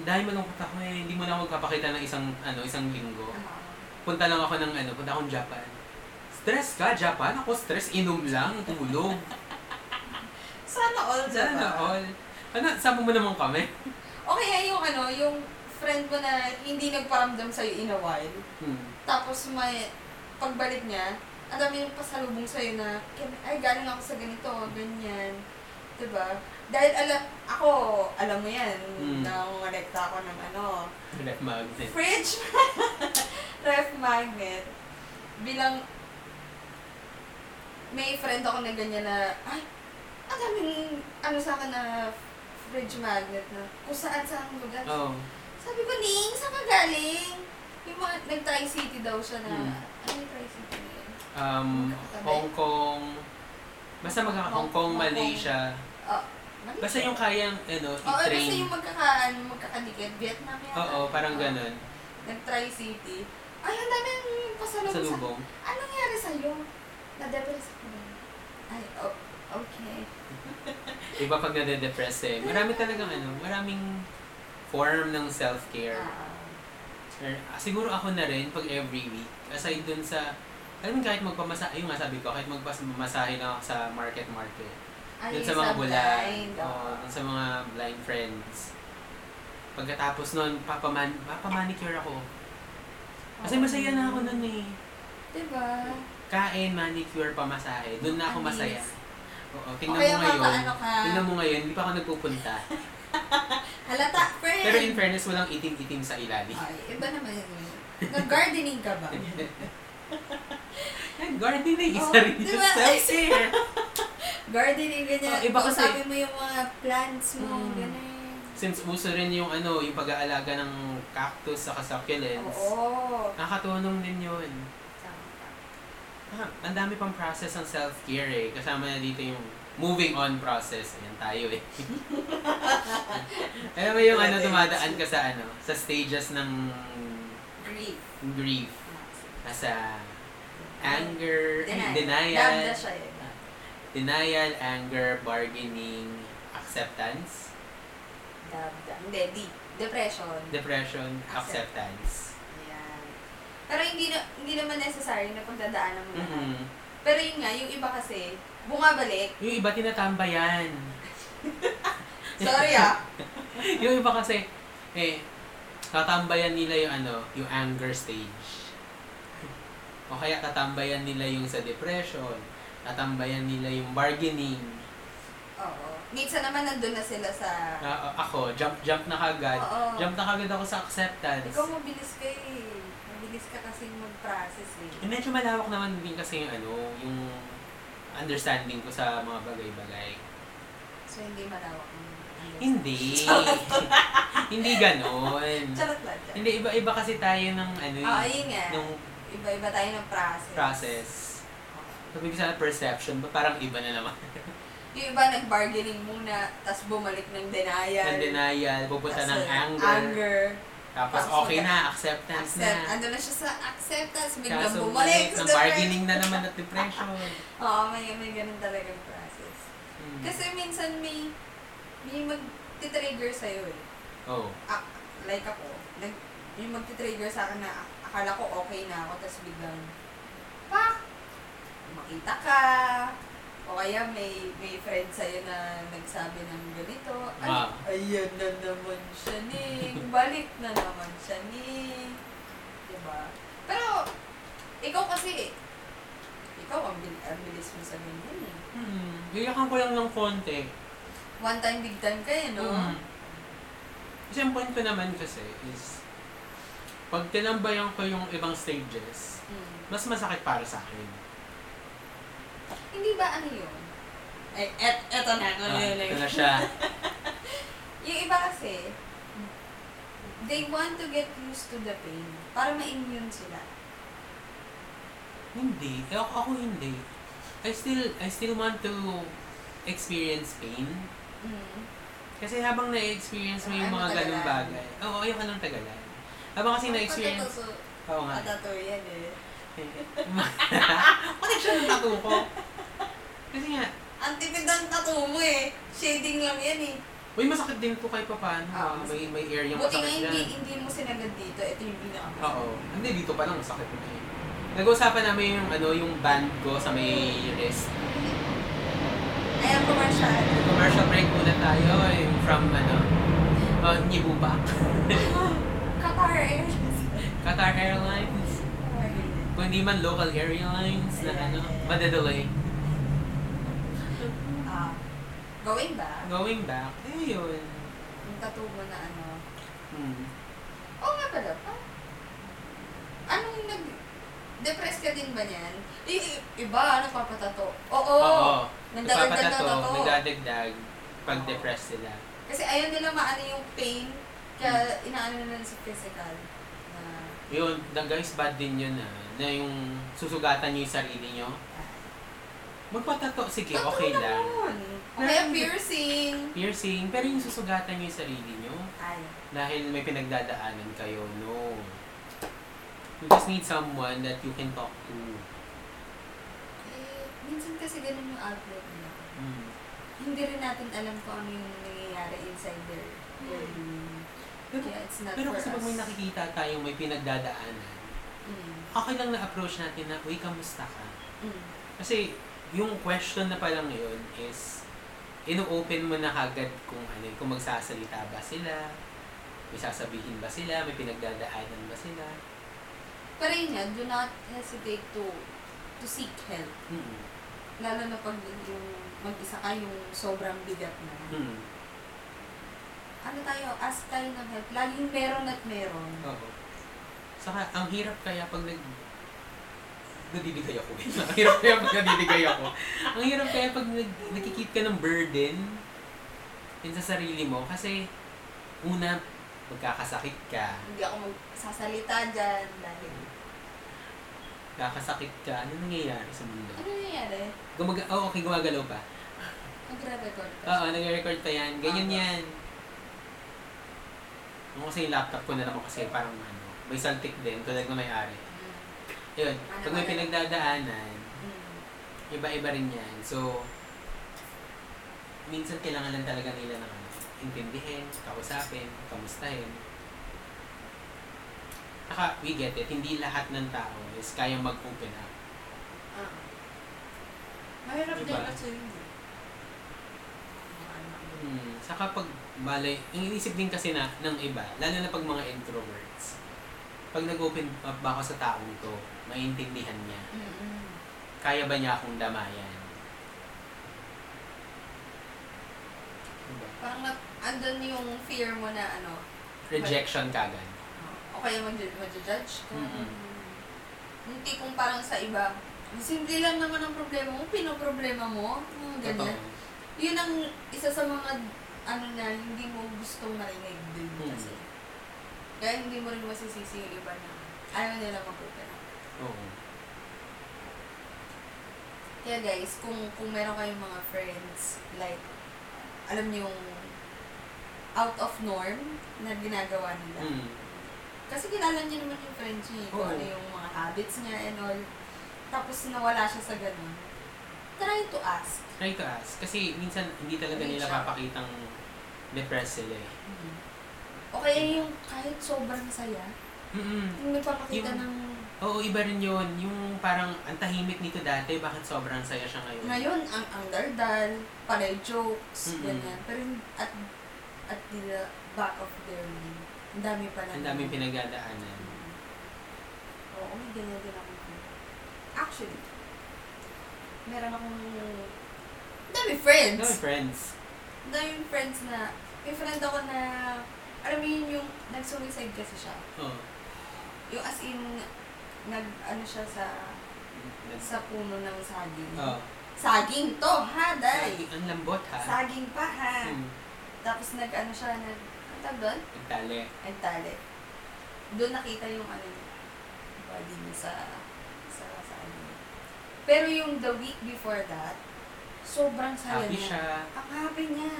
dahil malungkot ako eh, hindi mo na ako magpapakita ng isang, ano, isang linggo. Oo. Punta lang ako ng ano, punta akong Japan. Stress ka, Japan? Ako stress, inom lang, tulog. Sana all, diba? Sana all. Ano, sama mo naman kami? O kaya yung ano, yung friend mo na hindi nagparamdam sa'yo in a while. Hmm. Tapos may pagbalik niya, ang dami yung pasalubong sa'yo na, ay, galing ako sa ganito, ganyan. Diba? Dahil alam, ako, alam mo yan, Mm. nangungalekta ako ng ano, Ref magnet. fridge, ref magnet. Bilang, may friend ako na ganyan na, ay, ang daming, ano sa akin na fridge magnet na, kung saan saan lugar. Oo. Sabi ko, Ning, saan ka galing? Yung mga, nag-Tri-City daw siya na, Hmm. ano yung Tri-City na yun? Um, Magkakatabi. Hong Kong, basta mag Hong Hong- Kong, Hong Malaysia. Oh, mali Basta siya. yung kayang, ano, Oo, basta i-train. yung magkaka, ano, magkakadikit. Vietnam yata. Oo, parang ganun. Nag-Tri-City. Ay, ang daming pasalubong Sa sa... lubong. Anong nangyari sa'yo? Na-depress ako? Ay, oh, okay. Iba pag nade-depress eh. Marami talagang ano, maraming form ng self-care. Ah, Or, ah, siguro ako na rin pag every week. Aside dun sa, alam mo kahit magpamasahe, yung nga sabi ko, kahit magpamasahe ako sa market-market. ay, Dun sa mga bulan. dun sa mga blind friends. Pagkatapos nun, papaman, papamanicure ako. Kasi masaya na ako nun eh. Diba? Kain, manicure, pamasahe. Doon na ako masaya. Oo, tingnan kaya mo ngayon. makaano ka. Tingnan mo ngayon, hindi pa ako nagpupunta. Halata, friend! Pero in fairness, walang itim-itim sa ilalim. Ay, iba naman yun. Nag-gardening ka ba? And gardening na isa Oo, rin di yung ba? self-care. Gardening, ganyan. Oh, iba kasi- Kausapin mo yung mga plants mo, Mm. ganyan. Since uso rin yung ano, yung pag-aalaga ng cactus sa succulents. Oo. Nakakatulong din yun. Ah, ang dami pang process ng self-care eh. Kasama na dito yung moving on process. Ayan tayo eh. Alam mo yung ano, dumadaan ka sa ano, sa stages ng Grief. grief. Nasa anger, Denial. denial, eh. denial, anger, bargaining, acceptance, Damda. Hindi, di. Depression. depression, acceptance. Pero hindi na, hindi naman necessary na pagdadaanan mo lahat. Mhm. Pero yun nga, yung iba kasi, bumabalik. Yung iba tinatambayan. Sorry ah. yung iba kasi, eh, tatambayan nila yung ano, yung anger stage. O kaya tatambayan nila yung sa depression. Tatambayan nila yung bargaining. Oo. Minsan naman nandun na sila sa... Ah, ako, jump jump na kagad. Oo. Jump na kagad ako sa acceptance. Ikaw mabilis ka eh. Mabilis ka kasi mag-process eh. Eh, medyo malawak naman din kasi yung ano, yung understanding ko sa mga bagay-bagay. So, hindi malawak ang Hindi. Hindi ganon. Charot lang. charot. Hindi, iba-iba kasi tayo ng ano Ah, eh, yun nga. nung Iba-iba tayo ng process. process. Sabi ko sana perception, ba parang iba na naman. Yung iba nag-bargaining muna, tapos bumalik ng denial. ng denial, pupunta ng uh, anger, Anger. Tapos Tapos okay na, acceptance Accept. na. Ando na siya sa acceptance. Biglang Kaso bumalik bumalik, ng bargaining na naman at depression. Oo, may, may ganun talagang process. Hmm. Kasi minsan may, may mag-trigger sa'yo eh. oh, Ah, like ako, nag, yung mag-trigger sa akin na ak- akala ko okay na ako, tapos biglang, pak! Makita ka, o kaya may may friend sa'yo na nagsabi ng ganito, ay, Ah. ayan na naman siya ni, balik na naman siya ni, diba? Pero, ikaw kasi, ikaw ang, bil- ang bilis mo sa ganyan eh. hmm, iyakan ko lang ng konti. One time, big time kayo, no? Mm. Kasi ang point ko naman kasi is, pag tinambayan ko yung ibang stages, Mm. mas masakit para sa akin. Hindi ba ano yun? Ay, et, eto na, ano Ah, yun, ito na siya. Yung iba kasi, they want to get used to the pain. Para ma-immune sila. Hindi. Eh, ako, ako hindi. I still, I still want to experience pain. Mm. Kasi habang na-experience mo yung mga ganung bagay. Oo, ayaw ka ng tagalan. Habang kasi na-experience... Oo nga. patato yan eh. Siya ng tattoo ko? Kasi nga, Ang tipid ng tattoo mo eh. Shading lang yan eh. uy, masakit din to kahit pa paano. Ah, ah. may, may area Buti nga masakit hindi, dyan. hindi mo sinagad dito. Ito yung pinaka Oo. Hindi, dito pa lang masakit na eh. Nag-uusapan namin yung, ano, yung band ko sa may wrist. Ayan, commercial. Commercial break muna tayo. Yung from, ano, uh, Nyibuba. Qatar Airlines. Qatar Airlines. Kung hindi man local airlines na ano, madadelay. Ah, going back, Going back, eh yun. yung tattoo mo na ano. Hmm. Oo nga pala, pa. Anong nag... Depressed ka din ba niyan? I- iba, ano papatato? Oo. Oo. Nagdadagdag na Nagpapatato, tato. nagdadagdag pag Oo. depressed sila. Kasi ayaw nila maano yung pain. Kaya inaano nila sa physical. Na, Yun, na guys, bad din yun ah. Na yung susugatan nyo yung sarili nyo. Magpatato, sige, Tattoo okay lang. naman. O kaya piercing. Piercing, pero yung susugatan nyo yung sarili nyo. Ay. Dahil may pinagdadaanan kayo, no. You just need someone that you can talk to. Eh, minsan kasi ganun yung outlet nila. Mm. Hindi rin natin alam kung ano yung nangyayari inside their. Pero, Kaya it's not pero for kasi pag us. may nakikita tayong may pinagdadaanan, Mm. okay lang na-approach natin na, uy, kamusta ka? Mm. Kasi yung question na palang yun is, ino-open mo na agad kung ano, kung magsasalita ba sila, may sasabihin ba sila, may pinagdadaanan ba sila. Pero yun nga, do not hesitate to to seek help. Mm. Lalo na pag yung mag-isa ka yung sobrang bigat na. Mm. Ano tayo, ask tayo ng help. Laging meron at meron. Oo. Saka, ang hirap kaya pag nag... Nadidikay ako. ang hirap kaya pag nadidikay ako. Ang hirap kaya pag nag, nakikip ka ng burden din sa sarili mo. Kasi, una, magkakasakit ka. Hindi ako magsasalita dyan dahil Kakasakit ka. Ano nangyayari sa mundo? ano nangyayari? Gumaga oh, okay, gumagalaw pa. Magre-record ka. Oo, nag-record pa yan. Ganyan Ah. yan. Ako kasi yung laptop ko na naman kasi parang ano, may saltik din, tulad ng may-ari. Yun, Ano pag may pinagdadaanan, Mm. iba-iba rin yan. So, minsan kailangan lang talaga nila ng intindihin, kausapin, kamustahin. Saka, we get it, hindi lahat ng tao is kayang mag-open up. Ah. Mahirap Diba? din kasi yun. eh. Mo. Hmm. Saka pag, bale, ang inisip din kasi na, ng iba, lalo na pag mga introverts, pag nag-open up ba ako sa taong to, maintindihan niya. Mm-mm. Kaya ba niya akong damayan? Diba? Parang na, andun yung fear mo na ano, Rejection kagad. o kaya mag- mag-judge ka. Mm-mm. Yung tipong parang sa iba, simple lang naman ang problema mo, pinoproblema mo, mga ganyan. Totoo. Yun ang isa sa mga ano na hindi mo gustong marinig din Hmm. kasi. Kaya hindi mo rin masisisi yung iba na ayaw nila up. Oo. Kaya guys, kung kung meron kayong mga friends, like, alam niyo yung out of norm na ginagawa nila. Hmm. Kasi kilala niyo naman yung friends niya, eh, kung Oo. ano yung mga habits niya and all. Tapos nawala siya sa ganun. Try to ask. Try to ask. Kasi minsan hindi talaga nila out. papakitang depressed sila eh. O kaya yung kahit sobrang saya, Mm-mm. yung nagpapakita Yung- ng Oo, iba rin yun. Yung parang ang tahimik nito dati, bakit sobrang saya siya ngayon? Ngayon, ang ang daldal, panay jokes, Mm-mm. ganyan. Pero at at the back of their mind, ang dami pa na. Ang daming pinagdadaanan. Oo, may ganyan din ako. Actually, meron akong dami friends. No, friends. Dami friends na, may friend ako na, alam mo yun yung, nag-suicide kasi siya. Oo. Yung as in, nag, ano siya sa, sa puno ng saging. Oo. Saging to, ha, day? Ang lambot ha. Saging pa, ha? Hmm. Tapos nag ano siya, nag, ang tawag doon? Nagtali. Nagtali. Doon nakita yung ano niya, body niya sa, sa, sa ano niya. Pero yung the week before that, sobrang saya Happy niya. siya. Ang happy niya.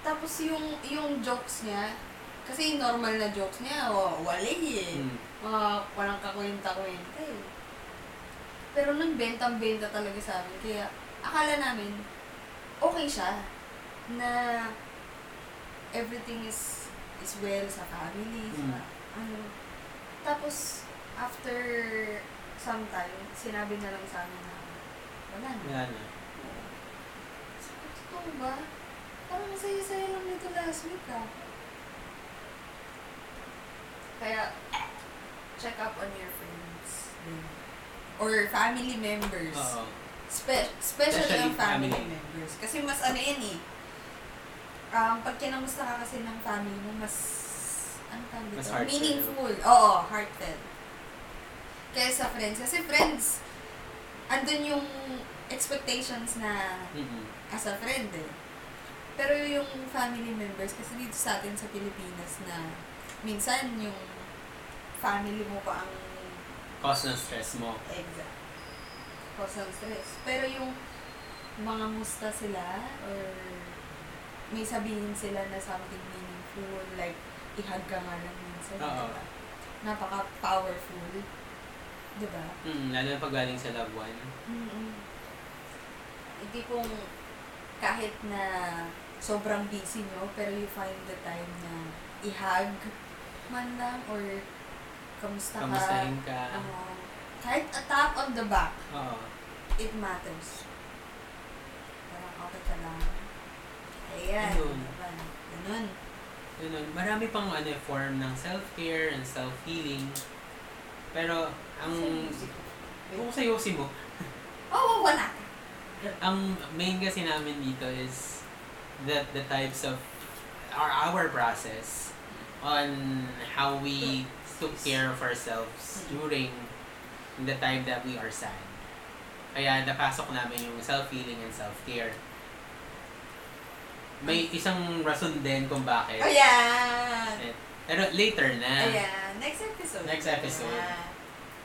Tapos yung, yung jokes niya, kasi normal na jokes niya, oh, wali eh. Hmm. Mga walang kakwenta-kwenta eh. Pero nang bentang-benta talaga sa amin. Kaya akala namin, okay siya. Na everything is is well sa family, sa Mm. ano. Tapos, after some time, sinabi na lang sa amin na, wala na. Wala na. Sabi, totoo ba? Parang saya-saya lang nito last week ah. Kaya, check up on your friends. Or family members. Oo. Spe- especially, Especially ang family, family. members. Kasi mas ano yan eh. Um, pag kinamusta ka kasi ng family mo, mas, ano tawag dito? Mas heartfelt. Meaningful. Oo, heartfelt. Kaya sa friends. Kasi friends, andun yung expectations na Mm-mm. as a friend eh. Pero yung family members, kasi dito sa atin sa Pilipinas na minsan yung family mo pa ang Cause ng stress mo. exact cause ng stress. Pero yung mga musta sila or may sabihin sila na something meaningful, like ihag ka nga lang minsan, Oo. diba? Napaka-powerful. Diba? Mm, lalo na pag galing sa loved one. mm Hindi pong kahit na sobrang busy nyo, pero you find the time na ihag man lang or kamusta ka. Kamustahin ka. Ano, kahit a tap on the back, Oo. it matters. Parang okay ka lang. Ayan. Ayun. Diba? Ganun. Ganun. Marami pang ano, form ng self-care and self-healing. Pero, ang... Kung sa yosi mo, Oo, oh, wala. ang main kasi namin dito is that the types of our our process on how we took care of ourselves during the time that we are sad. Kaya napasok namin yung self-healing and self-care. May isang rason din kung bakit. Ayan. Pero later na. Ayan. Next episode. Next episode. Ayan.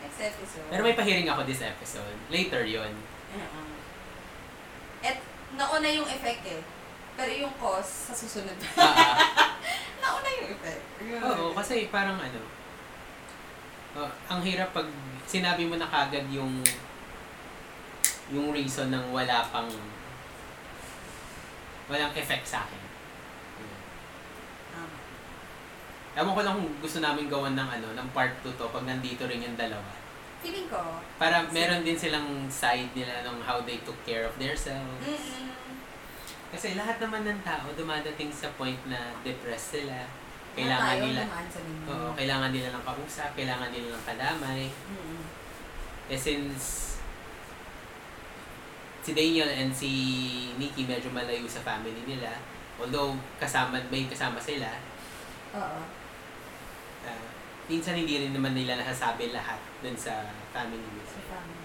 Next episode. Pero may pahiring ako this episode. Later yon Uh-uh. At nauna yung effect eh. Pero yung cause, sa susunod. Ah, nauna yung effect. Oo, kasi parang ano, oh, ang hirap pag sinabi mo na kagad yung yung reason ng wala pang walang effect sa akin. Tama. Ewan ko lang kung gusto namin gawan ng ano, ng part 2 to pag nandito rin yung dalawa. Feeling ko, Para meron din silang side nila ng how they took care of themselves. mm Kasi lahat naman ng tao dumadating sa point na depressed sila. Kailangan nila. Oo, kailangan nila ng kausap, kailangan nila ng kadamay. Mm-mm. Eh since si Daniel and si Nikki medyo malayo sa family nila, although kasama, may kasama sila, Oo. ah, minsan hindi rin naman nila nasasabi lahat dun sa family Sa nila. family.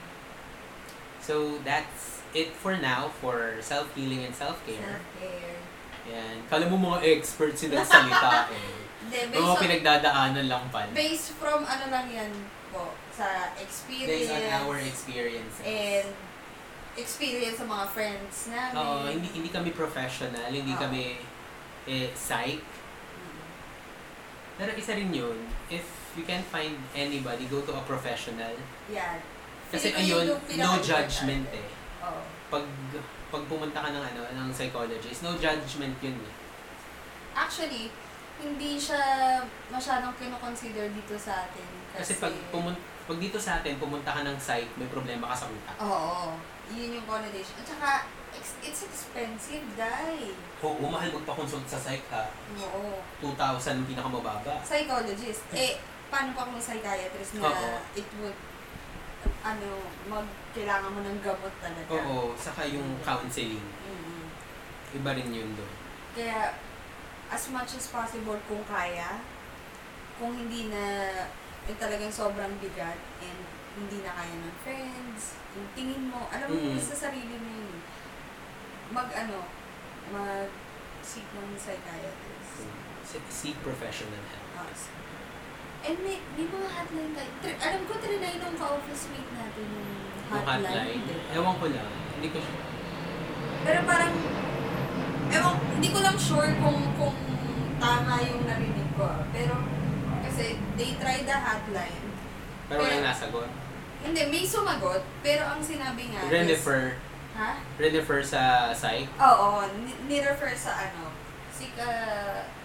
So that's it for now for self-healing and self-care. Self-care. Yan. Kala mo mga experts sila sa salita eh. Hindi, Mga on, pinagdadaanan lang pala. based from ano lang yan po, sa experience. Based on our experiences. And experience sa mga friends namin. Oo, hindi hindi kami professional, hindi Oo. kami eh, psych. Mm. Pero isa rin yun, if you can't find anybody, go to a professional. Yan. Kasi Feeling ko yun ayun, yung no pinaka-importante. judgment eh. Oo. Pag pag pumunta ka ng ano, ng psychologist, no judgment yun eh. Actually, hindi siya masyadong kinoconsider dito sa atin. Kasi Kasi, pag pumun pag dito sa atin, pumunta ka ng psych, may problema ka sa utak. Oo. Yun yung connotation. At saka, it's expensive, dai. Oo, mahal magpa-consult sa psych ha. Oo. 2,000 ang pinakamababa. Psychologist. Eh, paano pa kung psychiatrist na Oo. it would, ano, mag, kailangan mo ng gamot talaga. Oo, saka yung counseling. Mm-mm. Iba rin yun doon. Kaya, as much as possible kung kaya, kung hindi na eh, talagang sobrang bigat and hindi na kaya ng friends, yung tingin mo, alam mo Mm. sa sarili mo yun. Mag ano, mag seek ng psychiatrist. Se- Seek professional help. And may, may mga hotline tayo. Tri- alam ko, trinay nung ka-office mate natin yung Yung hotline. hotline, di ba? ewan ko lang. Hindi ko sure. Pero parang, ewan, hindi ko lang sure kung kung tama yung narinig ko. Pero, kasi they tried the hotline. Pero walang nasagot. Hindi, may sumagot, pero ang sinabi nga is... Renefer, Ha? renefer sa psych, Oo, ni- ni-refer sa ano, seek a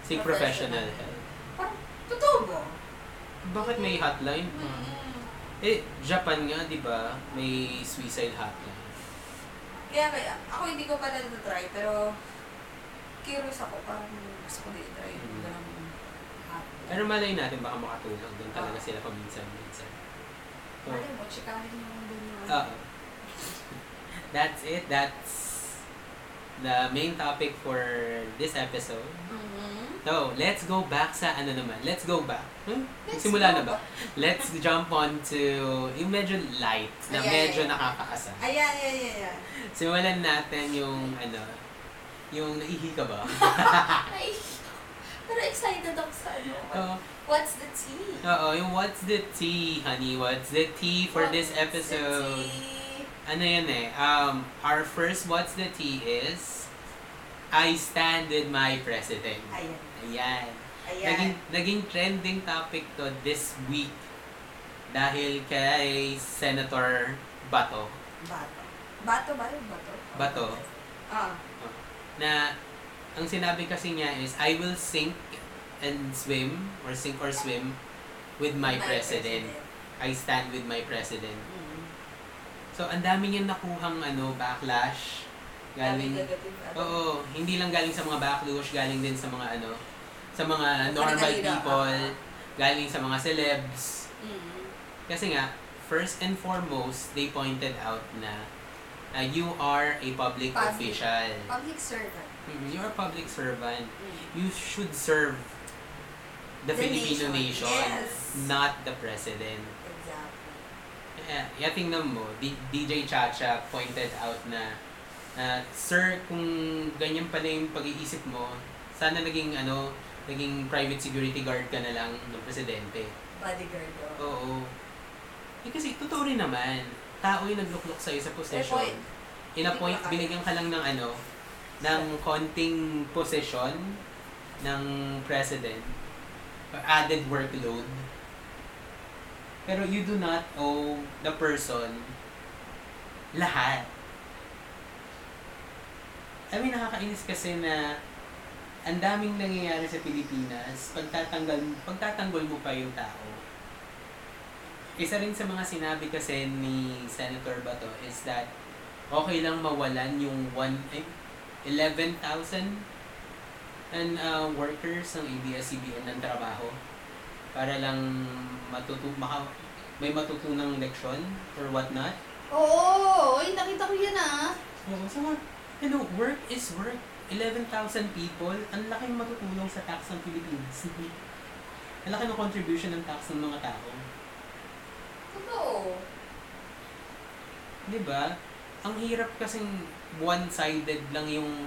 seek professional help. Parang, totoo ba? Bakit may hotline? Mm. Eh, Japan nga, di ba? May suicide hotline. Kaya, kaya, ako hindi ko pa na-try, pero curious ako, parang gusto ko na-try Mm. ganun hotline. Pero malay natin baka makatulong. Doon talaga sila paminsan-minsan. So, Malay mo, chikahin mo yung... Oo. That's it. That's the main topic for this episode. Mhm. So, let's go back sa ano naman. Let's go back. Hmm? Let's Simula go na ba? Let's jump on to yung medyo light, na Ayan, medyo ayan. nakakaasa. Ayan, ayan, ayan, ayan. Simulan natin yung ano, yung naihi ka ba? Pero excited ako sa ano. Oo. What's the tea? Oo, yung what's the tea, honey? What's the tea for this What's the episode? Ano yun eh, um, our first what's the tea is, I stand with my president. Ayan. Ayan. Ayan. Naging, naging trending topic to this week dahil kay Senator Bato Bato. Bato ba yung bato? Bato. Ah. na ang sinabi kasi niya is I will sink and swim or sink or swim with my, president. I stand with my president. Mm. So ang dami niyang nakuhang ano backlash galing Negative, ano. Oo, hindi lang galing sa mga backlash, galing din sa mga ano sa mga normal people, galing sa mga celebs. Mm. Kasi nga, first and foremost, they pointed out na uh, you are a public, Public. official. Public servant. Mm, You're a public servant. Mm. You should serve the, The Filipino nation. nation, Yes. not the president. Eh, yeah, tingnan mo, D- DJ Chacha pointed out na, na, Sir, kung ganyan pala yung pag-iisip mo, sana naging, ano, naging private security guard ka na lang ng presidente. Bodyguard daw. Oo. Eh, kasi totoo rin naman, tao yung nagluklok sa'yo sa posession. point. inappoint, binigyan ka lang ng ano, ng konting position ng president, added workload. Pero you do not owe the person lahat. I mean, nakakainis kasi na ang daming nangyayari sa Pilipinas, pagtatanggal, pagtatanggol mo pa yung tao. Isa rin sa mga sinabi kasi ni Senator Bato is that okay lang mawalan yung one, eh, 11,000 and uh, workers ng ABS-CBN ng trabaho para lang matutu maka, may matutunang leksyon or whatnot. Oo, ay nakita ko yan ah. Oo, so, ano, work is work. 11,000 people, ang laking matutulong sa tax ng Pilipinas. ang laki ng contribution ng tax ng mga tao. Totoo. Di ba? Ang hirap kasing one-sided lang yung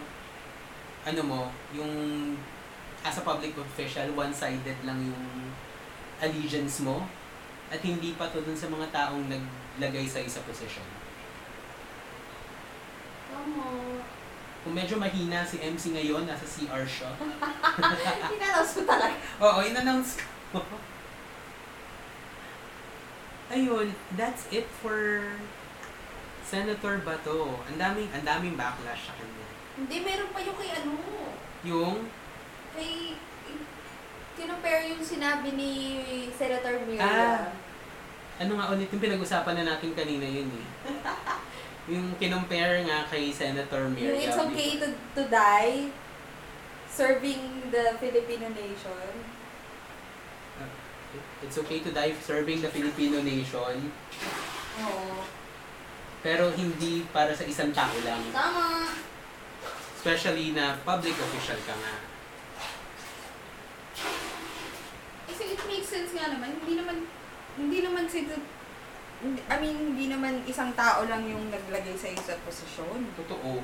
ano mo, yung as a public official, one-sided lang yung allegiance mo at hindi pa to dun sa mga taong naglagay sa isa posisyon. Tama. Kung medyo mahina si MC ngayon, nasa CR siya. Inannounce mo talaga. Oo, in-announce ko. Ayun, that's it for Senator Bato. Ang daming, ang daming backlash sa kanya. Hindi, meron pa yung kay ano. Yung, Kay, kinumpare yung sinabi ni Senator Ah. Miriam. ano nga ulit, yung pinag-usapan na natin kanina yun eh. yung kinumpare nga kay Senator Miriam. yung it's okay to, to die serving the Filipino nation. It's okay to die serving the Filipino nation, Oo. pero hindi para sa isang tao lang. Tama. Especially na public official ka nga. Kasi it makes sense nga naman. Hindi naman, hindi naman si I mean, hindi naman isang tao lang yung naglagay sa sa posisyon. Totoo.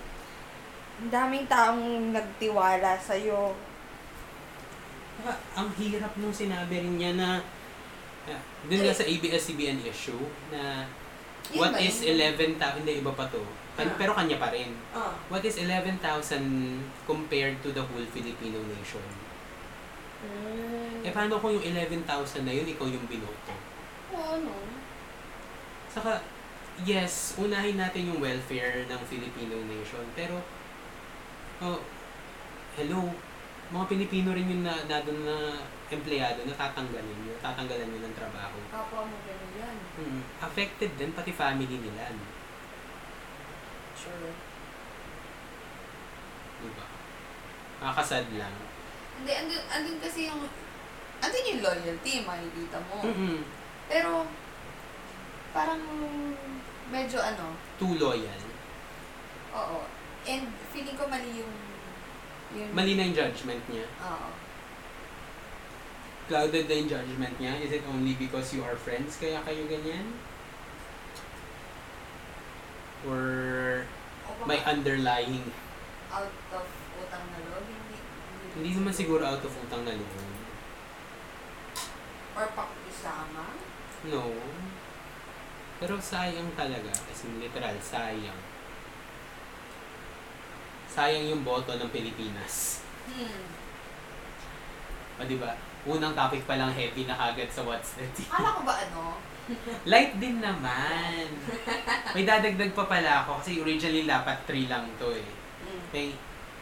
Ang daming taong nagtiwala sa'yo. Saka, ang hirap nung sinabi rin niya na uh, dun nga sa ABS-CBN issue na Yun what ba is yun? 11,000, hindi iba pa to. Kan- Ah. Pero kanya pa rin. Ah. What is 11,000 compared to the whole Filipino nation? Mm. Eh paano kung yung 11,000 na yun, ikaw yung binoto? Oo, no. Saka, yes, unahin natin yung welfare ng Filipino nation. Pero, oh, hello, mga Pilipino rin yung na, na na empleyado na tatanggalin nyo, tatanggalan nyo ng trabaho. Kapwa mo ganun yan. Hmm. Affected din pati family nila. no? Sure. Diba? Nakakasad lang. Hindi, andun, andun kasi yung, andun yung loyalty, makikita mo. Mm-mm. Pero, parang, medyo ano, Too loyal. oo. And feeling ko mali yung, yung Mali na yung judgment niya. Oo. Clouded na yung judgment niya. Is it only because you are friends kaya kayo ganyan? Or may underlying out of utang na loob, hindi. Hindi naman siguro out of utang na loob. Or pakisama. No. Pero sayang talaga. As in literal, sayang. Sayang yung boto ng Pilipinas. Hmm. O di ba? Unang topic pa lang heavy na kagad sa What's the Tea. Kala ko ba ano? Light din naman. May dadagdag pa pala ako kasi originally dapat 3 lang to eh. Hmm. Okay?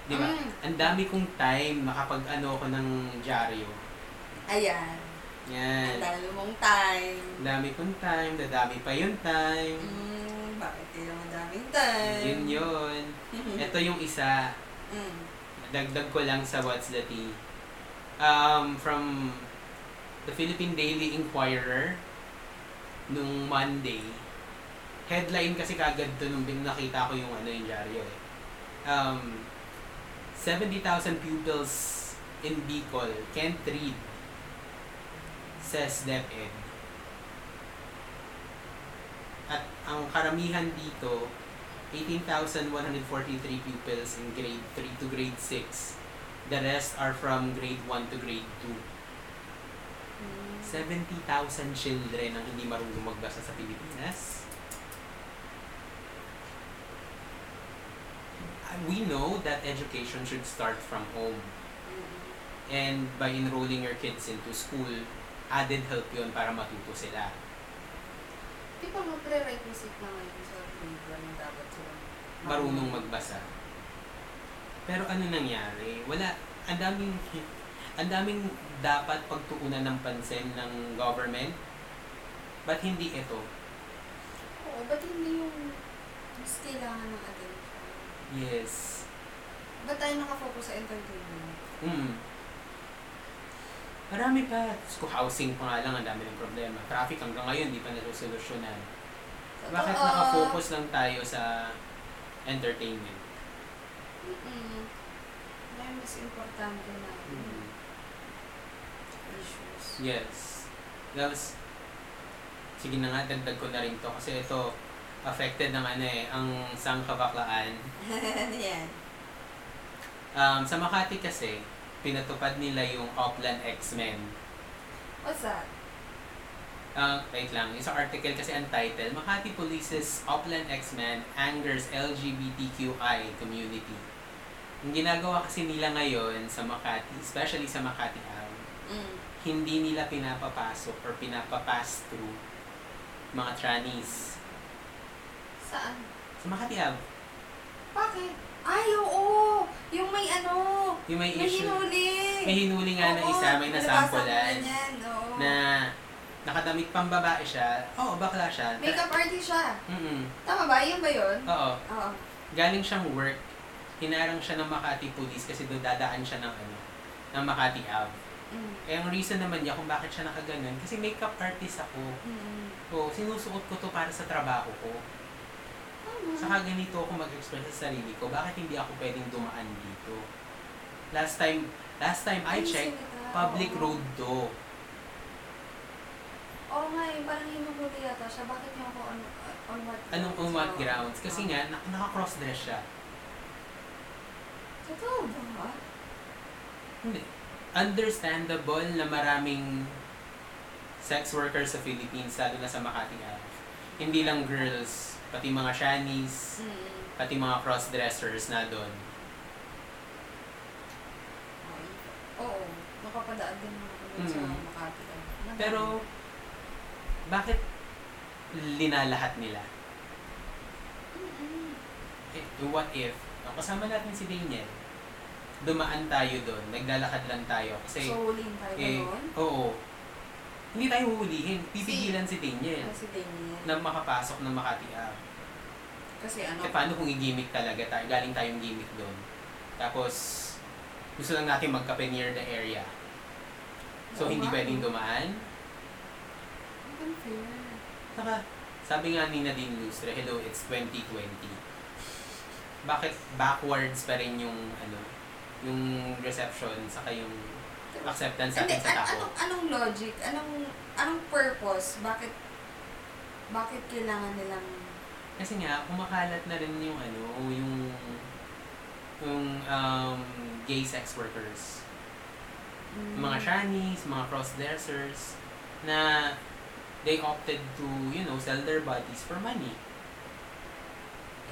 Di ba? Mm. Ang dami kong time makapag ano ko ng dyaryo. Ayan. Yan. Ang dami mong time. Ang dami kong time, dadami pa yung time. Hmm, bakit kaya madaming time? Yun yun. Ito yung isa. Hmm. Dagdag ko lang sa What's the Tea. Um, from the Philippine Daily Inquirer nung Monday. Headline kasi kagad to nung nakita ko yung ano yung dyaryo eh. Um, 70,000 pupils in Bicol can't read says DepEd. At ang karamihan dito 18,143 pupils in grade 3 to grade 6. The rest are from grade 1 to grade 2. Hmm. 70,000 children ang hindi marunong magbasa sa Pilipinas. We know that education should start from home. And by enrolling your kids into school, added help yun para matuto sila. Di ba mo prerequisite na ngayon sa 1 na dapat sila Marunong magbasa. Pero ano nangyari? Wala, ang daming, ang daming dapat pagtuunan ng pansin ng government. Ba't hindi ito? Oo, ba't hindi yung mas kailangan ng attention? Yes. Ba't tayo nakafocus sa entertainment? Mm. Marami pa. School housing pa nga lang, ang dami ng problema. Traffic hanggang ngayon, di pa nasosolusyonan. Bakit Totoo. nakafocus lang tayo sa entertainment? Mm-mm. May mas importante na Mm. issues. Yes. Tapos, sige na nga, dagdag ko na rin to. Kasi ito, affected ng ano eh, ang sangkabaklaan. yan? Um, sa Makati kasi, pinatupad nila yung Upland X-Men. What's that? Uh, wait lang, yung sa article kasi ang title, Makati Police's Upland X-Men Angers LGBTQI Community. Yung ginagawa kasi nila ngayon sa Makati, especially sa Makati Ave, Mm. hindi nila pinapapasok or pinapapass through mga trannies. Saan? Sa Makati Ave, Bakit? Ay, oo! Yung may ano! yung may May issue, hinuli! may hinuli nga na Oo, isa, may nasampulan, na yan, oo. na nakadamit pang babae siya, oo, bakla siya. Makeup artist siya. Mm Tama ba? Yun ba yun? Oo. Oo. galing siyang work, hinarang siya ng Makati Police kasi doon dadaan siya ng ano, ng Makati Ave. Mm. Eh, ang reason naman niya kung bakit siya nakaganon, kasi makeup artist ako. Mm. So, sinusuot ko to para sa trabaho ko. Saka ganito ako mag-express sa sarili ko, bakit hindi ako pwedeng dumaan dito? Last time, last time I checked, public road to. Oo nga, eh, parang hinuhuli yata siya. Bakit niyo ako on, on what Anong on what grounds? Kasi nga, nak- naka-cross-dress siya. Totoo ba? Hindi. Understandable na maraming sex workers sa Philippines, lalo na sa Makati Ave. Hindi lang girls, pati mga shannies, Mm. pati mga cross-dressers na doon. Oo. Nakapadaan din ako dun sa Mm. Makati. Pero, bakit linalahat nila? Mm-mm. Eh, what if, oh, kasama natin si Daniel, dumaan tayo doon, naglalakad lang tayo. Kasi, So, tayo eh, doon? oo. Hindi tayo huhulihin, pipigilan si Daniel Kasi Daniel. na makapasok ng Makati Ave. Kasi ano? Eh, paano kung i-gimmick talaga tayo? Galing tayong gimmick doon. Tapos, gusto lang natin magkape near the area. So, hindi pwedeng dumaan. Unfair. Saka, sabi nga ni Nadine Lustre, hello, it's 2020. Bakit backwards pa rin yung, ano, yung reception, saka yung acceptance natin sa tao? anong, anong logic? Anong, anong purpose? Bakit, bakit kailangan nilang, Kasi nga, kumakalat na rin yung, ano, yung, yung um, gay sex workers. mm, mga shanies, mga cross-dressers, na they opted to, you know, sell their bodies for money.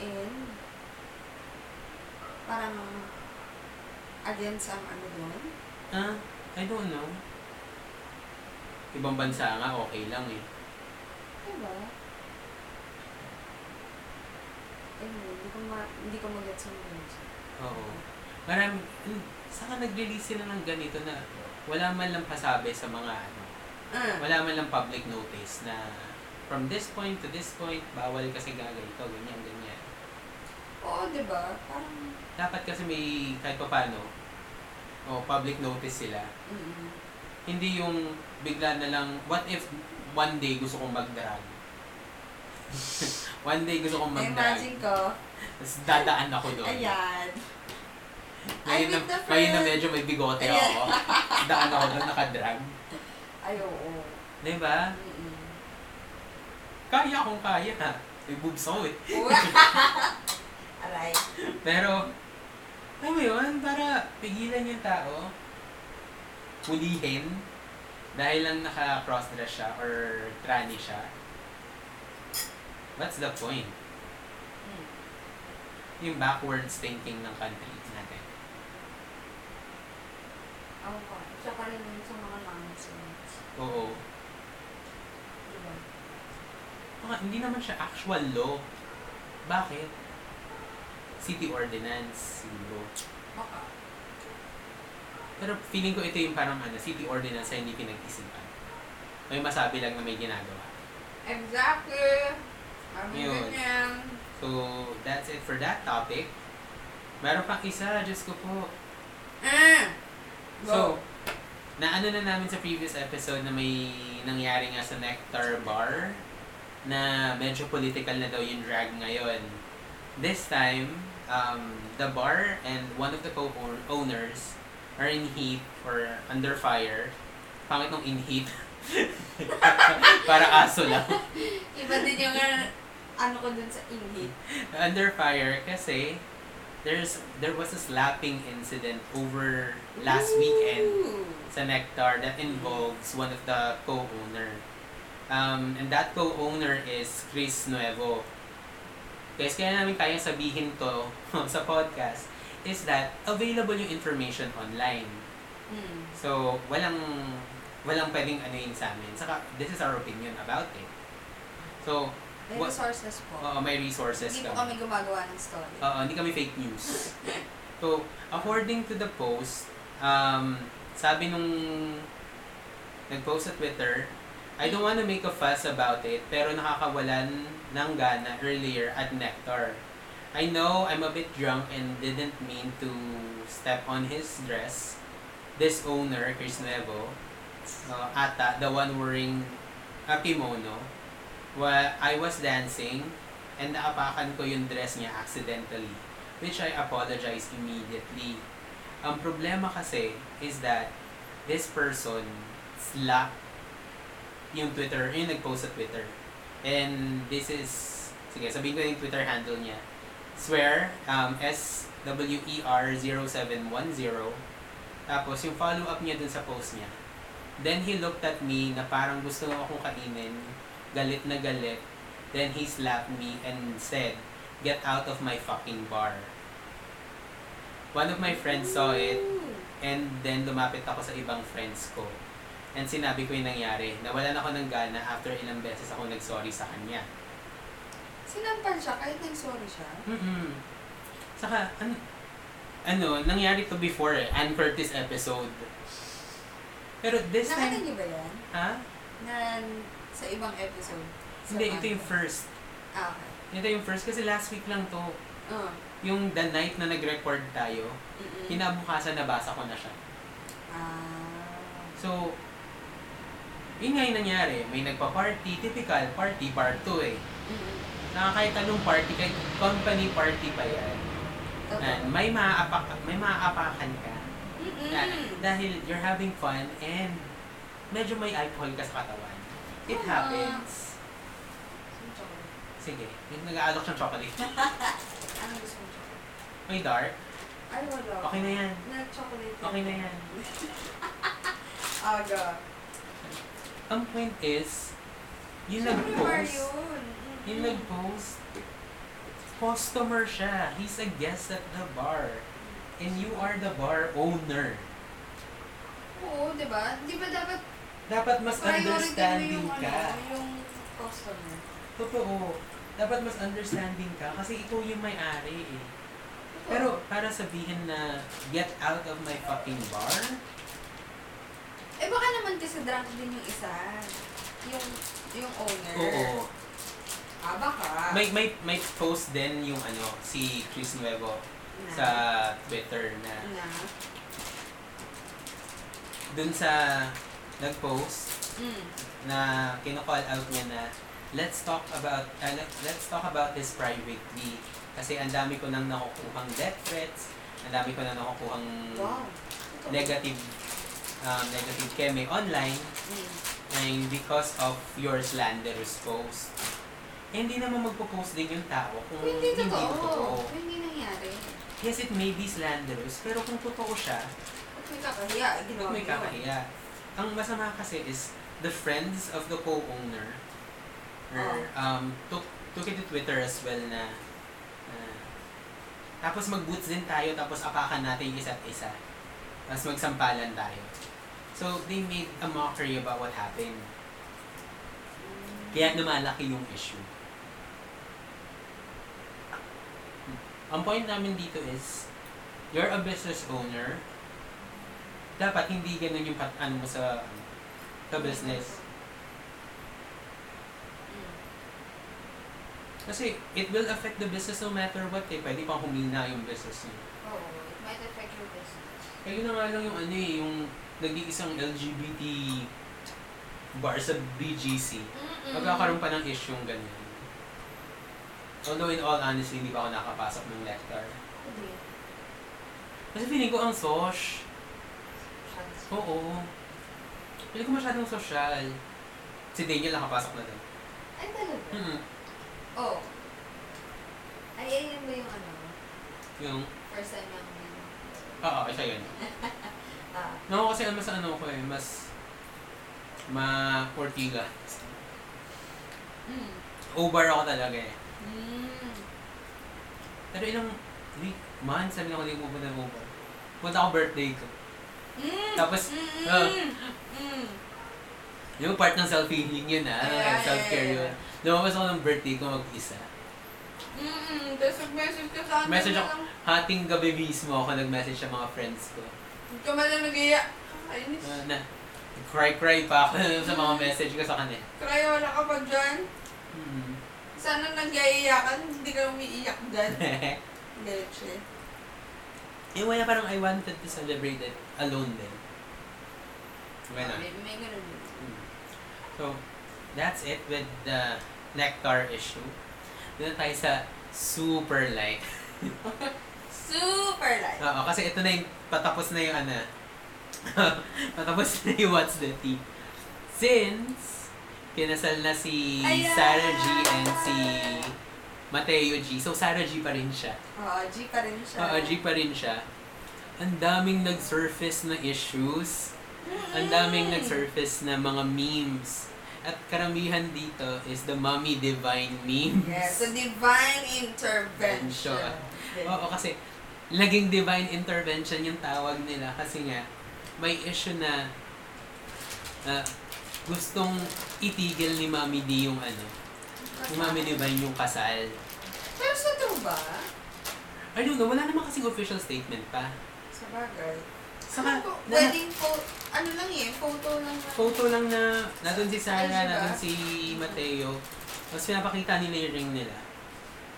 and, parang, against ang ano doon? Ah, I don't know. Ibang bansa nga, okay lang eh. Diba? Anyway, hindi ko, ma, hindi ko mag-gets yung logic. Oo. Marami, hmm, saka nag-release sila ng ganito na wala man lang pasabi sa mga ano, Ah, wala man lang public notice na from this point to this point, bawal kasi gaganito, ganyan, ganyan. oo, diba? Parang, Dapat kasi may kahit pa paano, o public notice sila. mm Hindi yung bigla na lang, what if one day gusto kong mag-drag? one day gusto kong mag-drag. Imagine ko, Tapos dadaan ako doon. ayan. Ngayon, na, ngayon na medyo may bigote Ayan. ako. Daan ako doon nakadrag. Ay, oo. Di ba? Mm-mm. Kaya akong kaya. May boobs ako eh. Aray. Pero, alam mo yun, para pigilan yung tao, hulihin, dahil lang naka-crossdress siya or tranny siya. What's the point? Hmm. yung backwards thinking ng country natin. Ako pa. Tsaka rin yun sa mga nonsense. Oo. Diba? Mga, hindi naman siya actual law. Bakit? City ordinance, siguro. Baka. Pero feeling ko ito yung parang ano, city ordinance na hindi pinag-isipan. May masabi lang na may ginagawa. Exactly. Ano Yun. ganyan. So, that's it for that topic. Meron pang isa, Diyos ko po. Mm. So, naano na namin sa previous episode na may nangyari nga sa Nectar Bar na medyo political na daw yung drag ngayon. This time, um, the bar and one of the co-owners are in heat or under fire. Pangit nung in heat. Para aso lang. Iba din yung uh, ano ko dun sa inhit. under fire kasi there's there was a slapping incident over last weekend Ooh. sa Nectar that involves one of the co-owner. Um, and that co-owner is Chris Nuevo. Guys, kaya namin kaya sabihin to sa podcast is that available yung information online. Mm. So, walang walang pwedeng ano yun sa amin. Saka, this is our opinion about it. So, May What- resources po. oo, may resources Hindi po kami. kami gumagawa ng story. Oo, hindi kami fake news. So, according to the post, um, sabi nung nag-post sa Twitter, I don't want to make a fuss about it, pero nakakawalan ng gana earlier at Nectar. I know I'm a bit drunk and didn't mean to step on his dress. This owner, Chris Nuevo, uh, ata, the one wearing a kimono, while I was dancing and naapakan ko yung dress niya accidentally, which I apologize immediately. Ang problema kasi is that this person slapped yung Twitter, yung nag-post sa Twitter. And this is, sige, sabihin ko yung Twitter handle niya. Swear, um, E S-W-E-R-0710. Tapos, yung follow-up niya dun sa post niya. Then, he looked at me na parang gusto mo akong kainin. Galit na galit. Then, he slapped me and said, Get out of my fucking bar. One of my friends saw it. And then, lumapit ako sa ibang friends ko. And sinabi ko yung nangyari. Nawalan ako ng gana after ilang beses ako nag-sorry sa kanya. Sinampal siya kahit nag-sorry siya. mm Saka, ano, ano, nangyari to before eh. Ann Curtis episode. Pero this Nakita time, niyo ba yan? ha? Na sa ibang episode? Sa Hindi, ito yung first. Ah, okay. Ito yung first kasi last week lang to. Uh, Yung the night na nag-record tayo, mm-mm. kinabukasan nabasa ko na siya. Ah. So, yun nga yung nangyari. May nagpa-party, typical party, part 2 eh. Mm-mm. na kahit anong party, kahit company party pa yan, Totoo. na may maaapak, may maaapakan ka. Mm-mm. Na, dahil you're having fun and medyo may alcohol ka sa katawan. It Tama. happens. Sige, yung nag-aalok siyang chocolate. Ano gusto mo chocolate? May dark. Ay, wala. Okay na yan. Nag-chocolate. Okay na yan. Aga. Ang point is, yung nag-post, yun. yung nag-post, customer siya. He's a guest at the bar. And you are the bar owner. Oo, di ba? Di ba dapat Dapat mas understanding yung, ka. ano, yung customer? Totoo. Dapat mas understanding ka kasi ikaw yung may-ari eh. Totoo. Pero para sabihin na get out of my fucking bar, Eh baka naman kasi drunk din yung isa. Yung, yung owner. oo. Ah, baka. May, may, may post din yung ano, si Chris Nuevo Na. sa Twitter na Na. dun sa nag-post Mm. na kino-call out niya na let's talk about uh, let- let's talk about this privately kasi ang dami ko nang nakukuhang death threats, ang dami ko nang nakukuhang Wow. Negative um, negative keme online Mm. and because of your slanderous post. Eh, hindi naman magpo-post din yung tao kung Kung hindi totoo. hindi nangyari. Yes, it may be slanderous, pero kung totoo siya, Ba't may kakahiya? Ginawa may mo yun. kakahiya. Ang masama kasi is the friends of the co-owner or, Oh. um, took, took it to Twitter as well na uh, Tapos mag-boots din tayo, tapos apakan natin yung isa't isa. Tapos magsampalan tayo. So, they made a mockery about what happened. Kaya lumalaki yung issue. Ang point namin dito is, you're a business owner, dapat hindi ganun yung pat, ano mo sa, sa business. Kasi it will affect the business no matter what eh. Pwede pang humina yung business niyo. Oo, it might affect your business. Kaya na nga lang yung ano eh, yung nag-iisang LGBT bar sa BGC. Mm-mm. Magkakaroon pa ng issue yung ganyan. Although in all honesty, hindi pa ako nakapasok ng lecture. Hindi. Kasi feeling ko ang sosh. Oo. Feeling ko masyadong social. Si Daniel nakapasok na din. Ay, talaga? Hmm. Oo. Ay, ayun ba yung ano? Yung, First time yung yun. oo, isa yun. Ah. No, kasi mas ano ko eh, mas ma Ortiga. Mm. Over ako talaga eh. Mm. Pero ilang week, months, sabi na ako hindi pupunta ng over. Punta ako birthday ko. Mm. Tapos, Mm. ah. Mm. Yung part ng self-healing yun ah, Yeah, self-care yeah, yun. Lumabas ako ng birthday ko mag-isa. Mm. Tapos nag-message ka sa akin. Message ako. Hating gabi mismo ako nag-message sa mga friends ko. Hindi ka man lang nag-iya. Ayun. Uh, na, cry-cry pa ako sa mga message ko sa kanya. Try wala ka pa dyan. Hmm. Sana nag-iiyakan, hindi ka umiiyak dyan. Leche. eh, wala parang I wanted to celebrate it alone din. Ganun. May, may ganun din. Hmm. So, that's it with the nectar issue. Doon tayo sa super light. Super light. Oo, kasi ito na yung patapos na yung ano. patapos na yung What's the Tea. Since kinasal na si Ayan! Sarah G and si Mateo G. So, Sarah G pa rin siya. Oo, G pa rin siya. Oo, G pa rin siya. Ang daming nag-surface na issues. Ang daming nag-surface na mga memes. At karamihan dito is the Mommy Divine memes. Yes, a divine intervention. Intervention. Oo, kasi laging divine intervention yung tawag nila kasi nga may issue na ah, gustong itigil ni Mami D yung ano, ni Mami Divine yung kasal. Pero sa true ba? I don't know, wala naman kasing official statement pa. Sa bagay. Saka, Ano, na- wedding photo, ano lang eh, photo lang. na- photo lang na nandun si Sarah, diba? nandun si Mateo. Tapos pinapakita nila yung ring nila.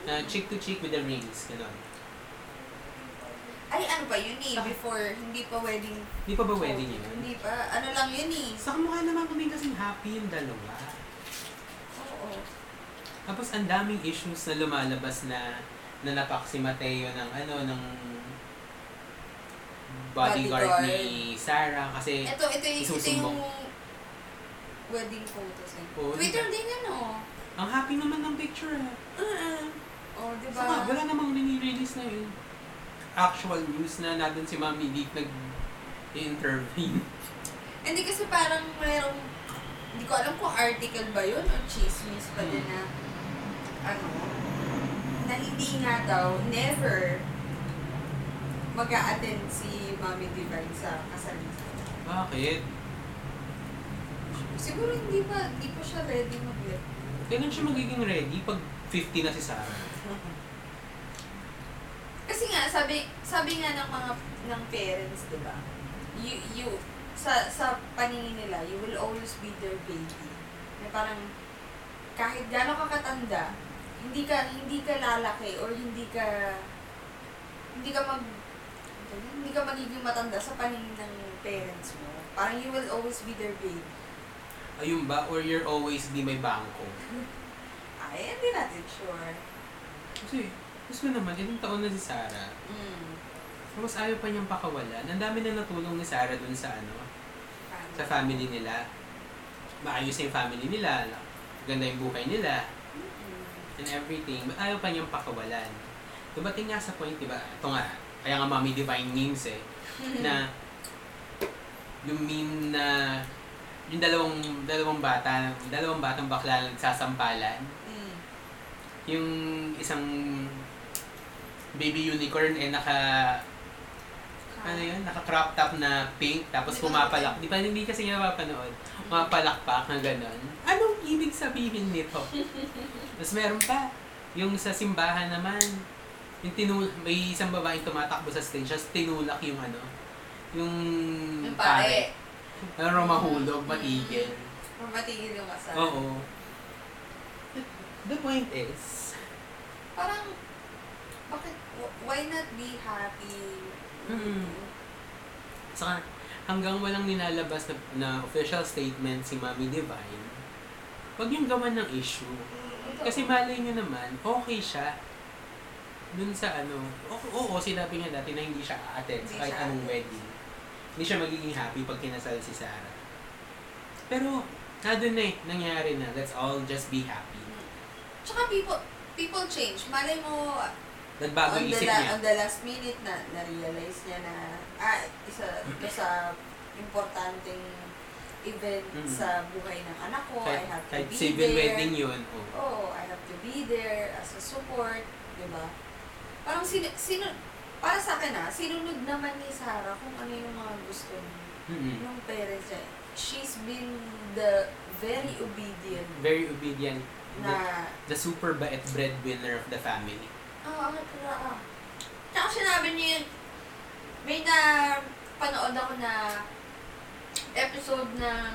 Na cheek to cheek with the rings, gano'n. Ay, ano pa yun eh, before, hindi pa wedding. Di pa ba wedding yun? Hindi pa, ano lang yun eh. Sa kamukha naman kami kasing happy yung dalawa. Oo. Tapos ang daming issues na lumalabas na nanapak si Mateo ng ano, ng bodyguard, Bodyguard. ni Sarah kasi Ito, ito, yung- ito Isusumbong. yung wedding photos eh. Oo, Twitter diba? din yan oh. ang happy naman ng picture ah. Uh-uh. Oh, di ba? Saka wala namang nini-release na yun. Actual news na nandun si Mami Dick nag-intervene. Hindi kasi parang mayroong, hindi ko alam kung article ba yun o chismis pa din na, ano, na hindi nga daw, never mag attend si Mami Divine sa kasal niya. Bakit? Siguro hindi pa, hindi pa siya ready mag-let. Kailan siya magiging ready pag 50 na si Sarah? Kasi nga, sabi, sabi nga ng mga, ng parents, di ba? You, you, sa, sa paningin nila, you will always be their baby. Na parang, kahit gano'n ka katanda, hindi ka, hindi ka lalaki or hindi ka, hindi ka mag, hindi ka magiging matanda sa paningin ng parents mo. Parang you will always be their baby. Ayun ba? Or you're always be may bangko? Ay, hindi natin sure. Kasi, gusto naman, ilang taon na si Sarah. Mm. Tapos ayaw pa niyang pakawalan. Ang dami na natulong ni Sarah dun sa ano, sa family nila. Maayos yung family nila. Ganda yung buhay nila. Mm. And everything. But ayaw pa niyang pakawalan. Dumating nga sa point, diba? Ito nga, kaya nga Mami Divine memes eh. na yung meme na yung dalawang dalawang bata, dalawang batang bakla nagsasampalan. Mm. Yung isang baby unicorn eh naka ano yun, naka crop top na pink tapos pumapalak. Di ba hindi kasi niya mapapanood? Pumapalakpak na gano'n. Anong ibig sabihin nito? tapos meron pa, yung sa simbahan naman, yung tinul may isang babaeng tumatakbo sa stage, tapos tinulak yung ano, yung, Yung pare. Pero mahulog, Mm. matigil. Matigil yung kasal. Oo. The point is, Parang, bakit, why not be happy? Mm. Saka, hanggang walang nilalabas na, na official statement si Mami Divine, wag yung gawan ng issue. Ito. Kasi malay nyo naman, okay siya. Dun sa ano, oo, oo sinabi niya dati na hindi siya a-attend sa kahit anong wedding. Hindi siya magiging happy pag kinasal si Sarah. Pero, na eh, nangyari na. Let's all just be happy. Tsaka people, people change. Malay mo, Nagbago on yung the, isip la- niya. on the last minute na na-realize niya na ah, isa ito sa importanteng event Mm. sa buhay ng anak ko. I Kahit, have to be civil there. wedding yun. Oh. Oo, I have to be there as a support, di ba? Parang sino, sino, para sa akin ah, sinunod naman ni Sarah kung ano yung mga gusto Mm-mm. ng parents niya. She's been the very obedient Very obedient. na The super bait breadwinner of the family. Ah, ah, ah. Tsaka sinabi niya yun, may na panood ako na episode ng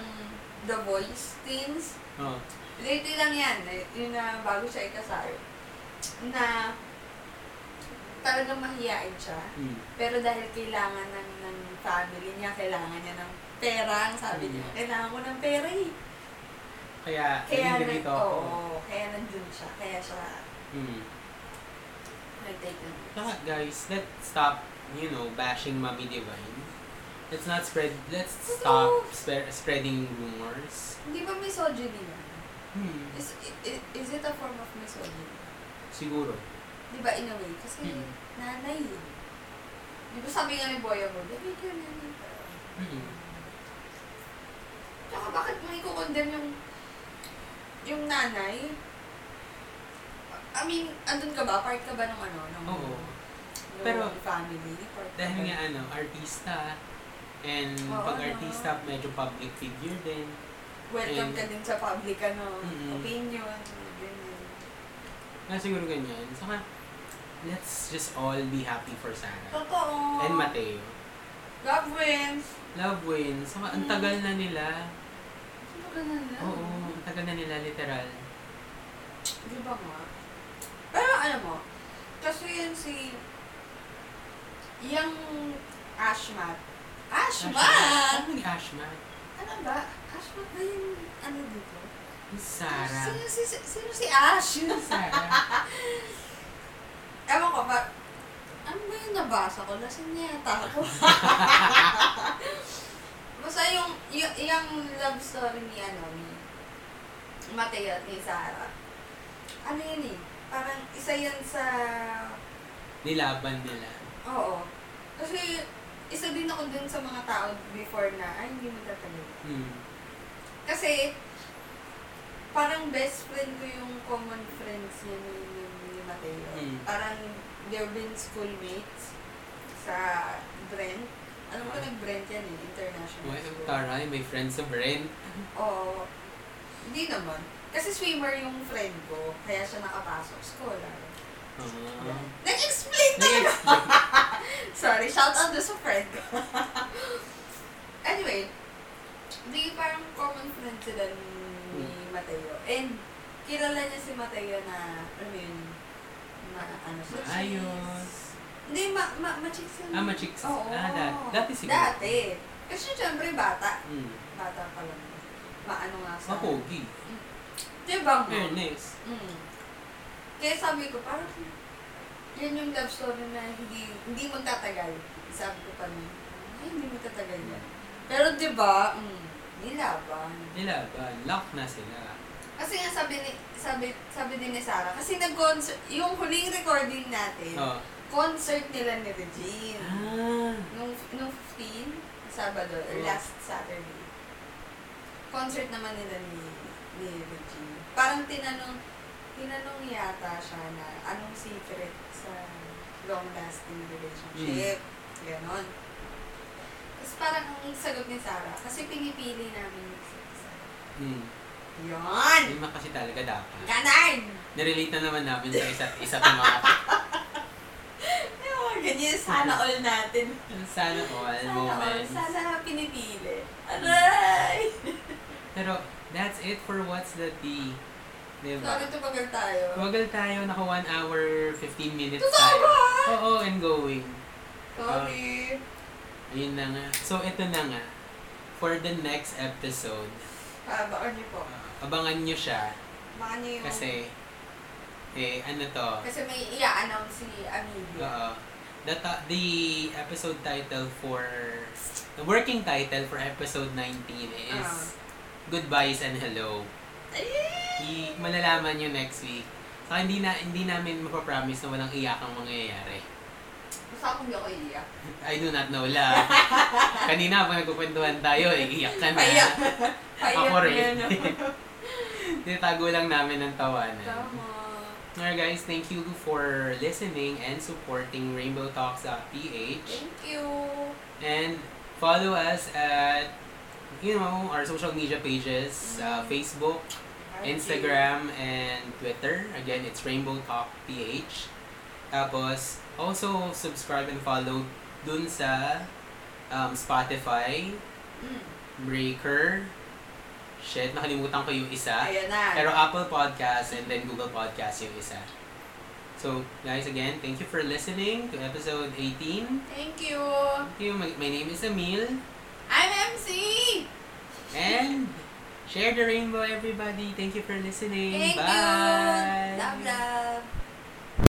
The Voice Teens. Oh. Lately lang yan, eh, yun na bago siya ikasal. Na talagang mahihain siya. Mm. Pero dahil kailangan ng, ng family niya, kailangan niya ng pera. Ang sabi niya, Mm. kailangan ko ng pera eh. Kaya, Kaya, na, ako. oo, kaya nandun siya. Kaya siya Mm. Saka guys, let's stop, you know, bashing Mommy Divine. Let's not spread, let's stop Totoo. spe- spreading rumors. Hindi ba misogyny yan? Hmm. Is, i- is it a form of misogyny? Siguro. Di ba in a way? Kasi Mm. nanay eh. Di ba sabi nga ni Boya mo, David ka nanay ka. Mm. Tsaka bakit mo i-condemn yung yung nanay? I mean, andun ka ba? Part ka ba ng ano? Ng, Oo. ng Pero- family? Part Dahil nga ano, artista, and Oo, pag no. artista, medyo public figure din. Welcome and- ka din sa public ano, Mm-mm. opinion. Ganyan. Na siguro ganyan. Saka, let's just all be happy for Sarah. Totoo. And Mateo. God wins. Love wins. Saka, ang Mm. tagal na nila. Sino ka na lang? Oo, ang tagal na nila, literal. Di ba nga? Pero alam mo, kasi yun si... Yung Ashmat. Ashmat! Ano yung Ashmat? Ano ba? Ashmat ba yung ano dito? Sarah. Sino, si, sino si Ash? Sarah. Ewan ko ba? Ano ba yung nabasa ko? Lasing yata ako. Basta yung, yung, yung love story ni ano, ni Mateo at ni Sarah. Ano yun eh? Parang isa yan sa... Nilaban nila. Oo. Kasi isa din ako dun sa mga tao before na, ay, hindi mo tatagal. Hmm. Kasi, parang best friend ko yung common friends niya ni, ni, ni Mateo. Mm. Parang, they've been schoolmates sa Brent. Alam ko nag-Brent yan eh, international Well, taray, may friends sa Brent. Oo. Hindi naman. Kasi swimmer yung friend ko, kaya siya nakapasok. Scholar. Ah. Nag-explain talaga! Sorry, shout out doon sa friend ko. anyway, di parang common friend sila ni Hmm. Mateo. And kilala niya si Mateo na, alam mo yun, ma, ano siya, Maayos. Hindi, ma, ma, ma-chicks yun. Ah, ma-chicks. Oo. Ah, dati. Dati siguro. Dati. Kasi syempre bata. Hmm. Bata pa lang. Maano nga sa... Mapogi. Diba? Fairness. Mm. Kaya sabi ko, parang yan yung love story na hindi hindi magtatagal. Sabi ko pa rin, ay, hindi magtatagal yan. Pero di ba, mm, nilaban. Nilaban. Lock na sila. Kasi nga sabi ni sabi sabi din ni Sarah kasi nag-concert yung huling recording natin, Oh. concert nila ni Regine. Ah. Nung nung 15 Sabado or Oh. last Saturday. Concert naman nila ni Regine. Parang tinanong tinanong yata siya na anong secret sa long-lasting relationship. Ganon. Tapos parang ang sagot ni Sarah, kasi pinipili namin yung isa. Hmm. Yun! Na kasi talaga dapat. Ganon! Nirelate na naman namin sa isa't isa mga ganyan, sana all natin. sana all Sana all. moments. Sana pinipili. Aray! Pero that's it for What's the Tea. Diba? Sorry tumagal tayo. Tumagal tayo, naka 1 hour 15 minutes Totoo tayo. ba? Oo, and going. Sorry. Ayun na nga. So, ito na nga. For the next episode, Ah, baka niyo po. uh, abangan nyo siya. Baka niyo yung... Kasi, eh, ano to? Kasi may i-announce si Amelia. Oo. The, the episode title for, the working title for episode 19 is Ah. Goodbyes and Hello. I, malalaman nyo next week. Saka hindi, na, hindi namin mapapromise na walang iyakang mangyayari. Basta akong hindi ako iiyak. I do not know la. Kanina pag nagkukwentuhan tayo, eh, iyak ka na. Paiyak. Paiyak Ako rin. Tinatago lang namin ng tawanan. Tama. Alright guys, thank you for listening and supporting Rainbow Talks.ph. Thank you. And follow us at, you know, our social media pages, uh, Mhm. Facebook, Instagram, and Twitter. Again, it's Rainbow Talk PH. Tapos, also subscribe and follow dun sa um, Spotify, Mm. Breaker, shit, nakalimutan ko yung isa. Ayan na. Pero Apple Podcast and then Google Podcast yung isa. So, guys, again, thank you for listening to episode 18. Thank you. Thank you. My, my name is Emil. I'm MC. And share the rainbow, everybody. Thank you for listening. Thank Bye. you. Love, love.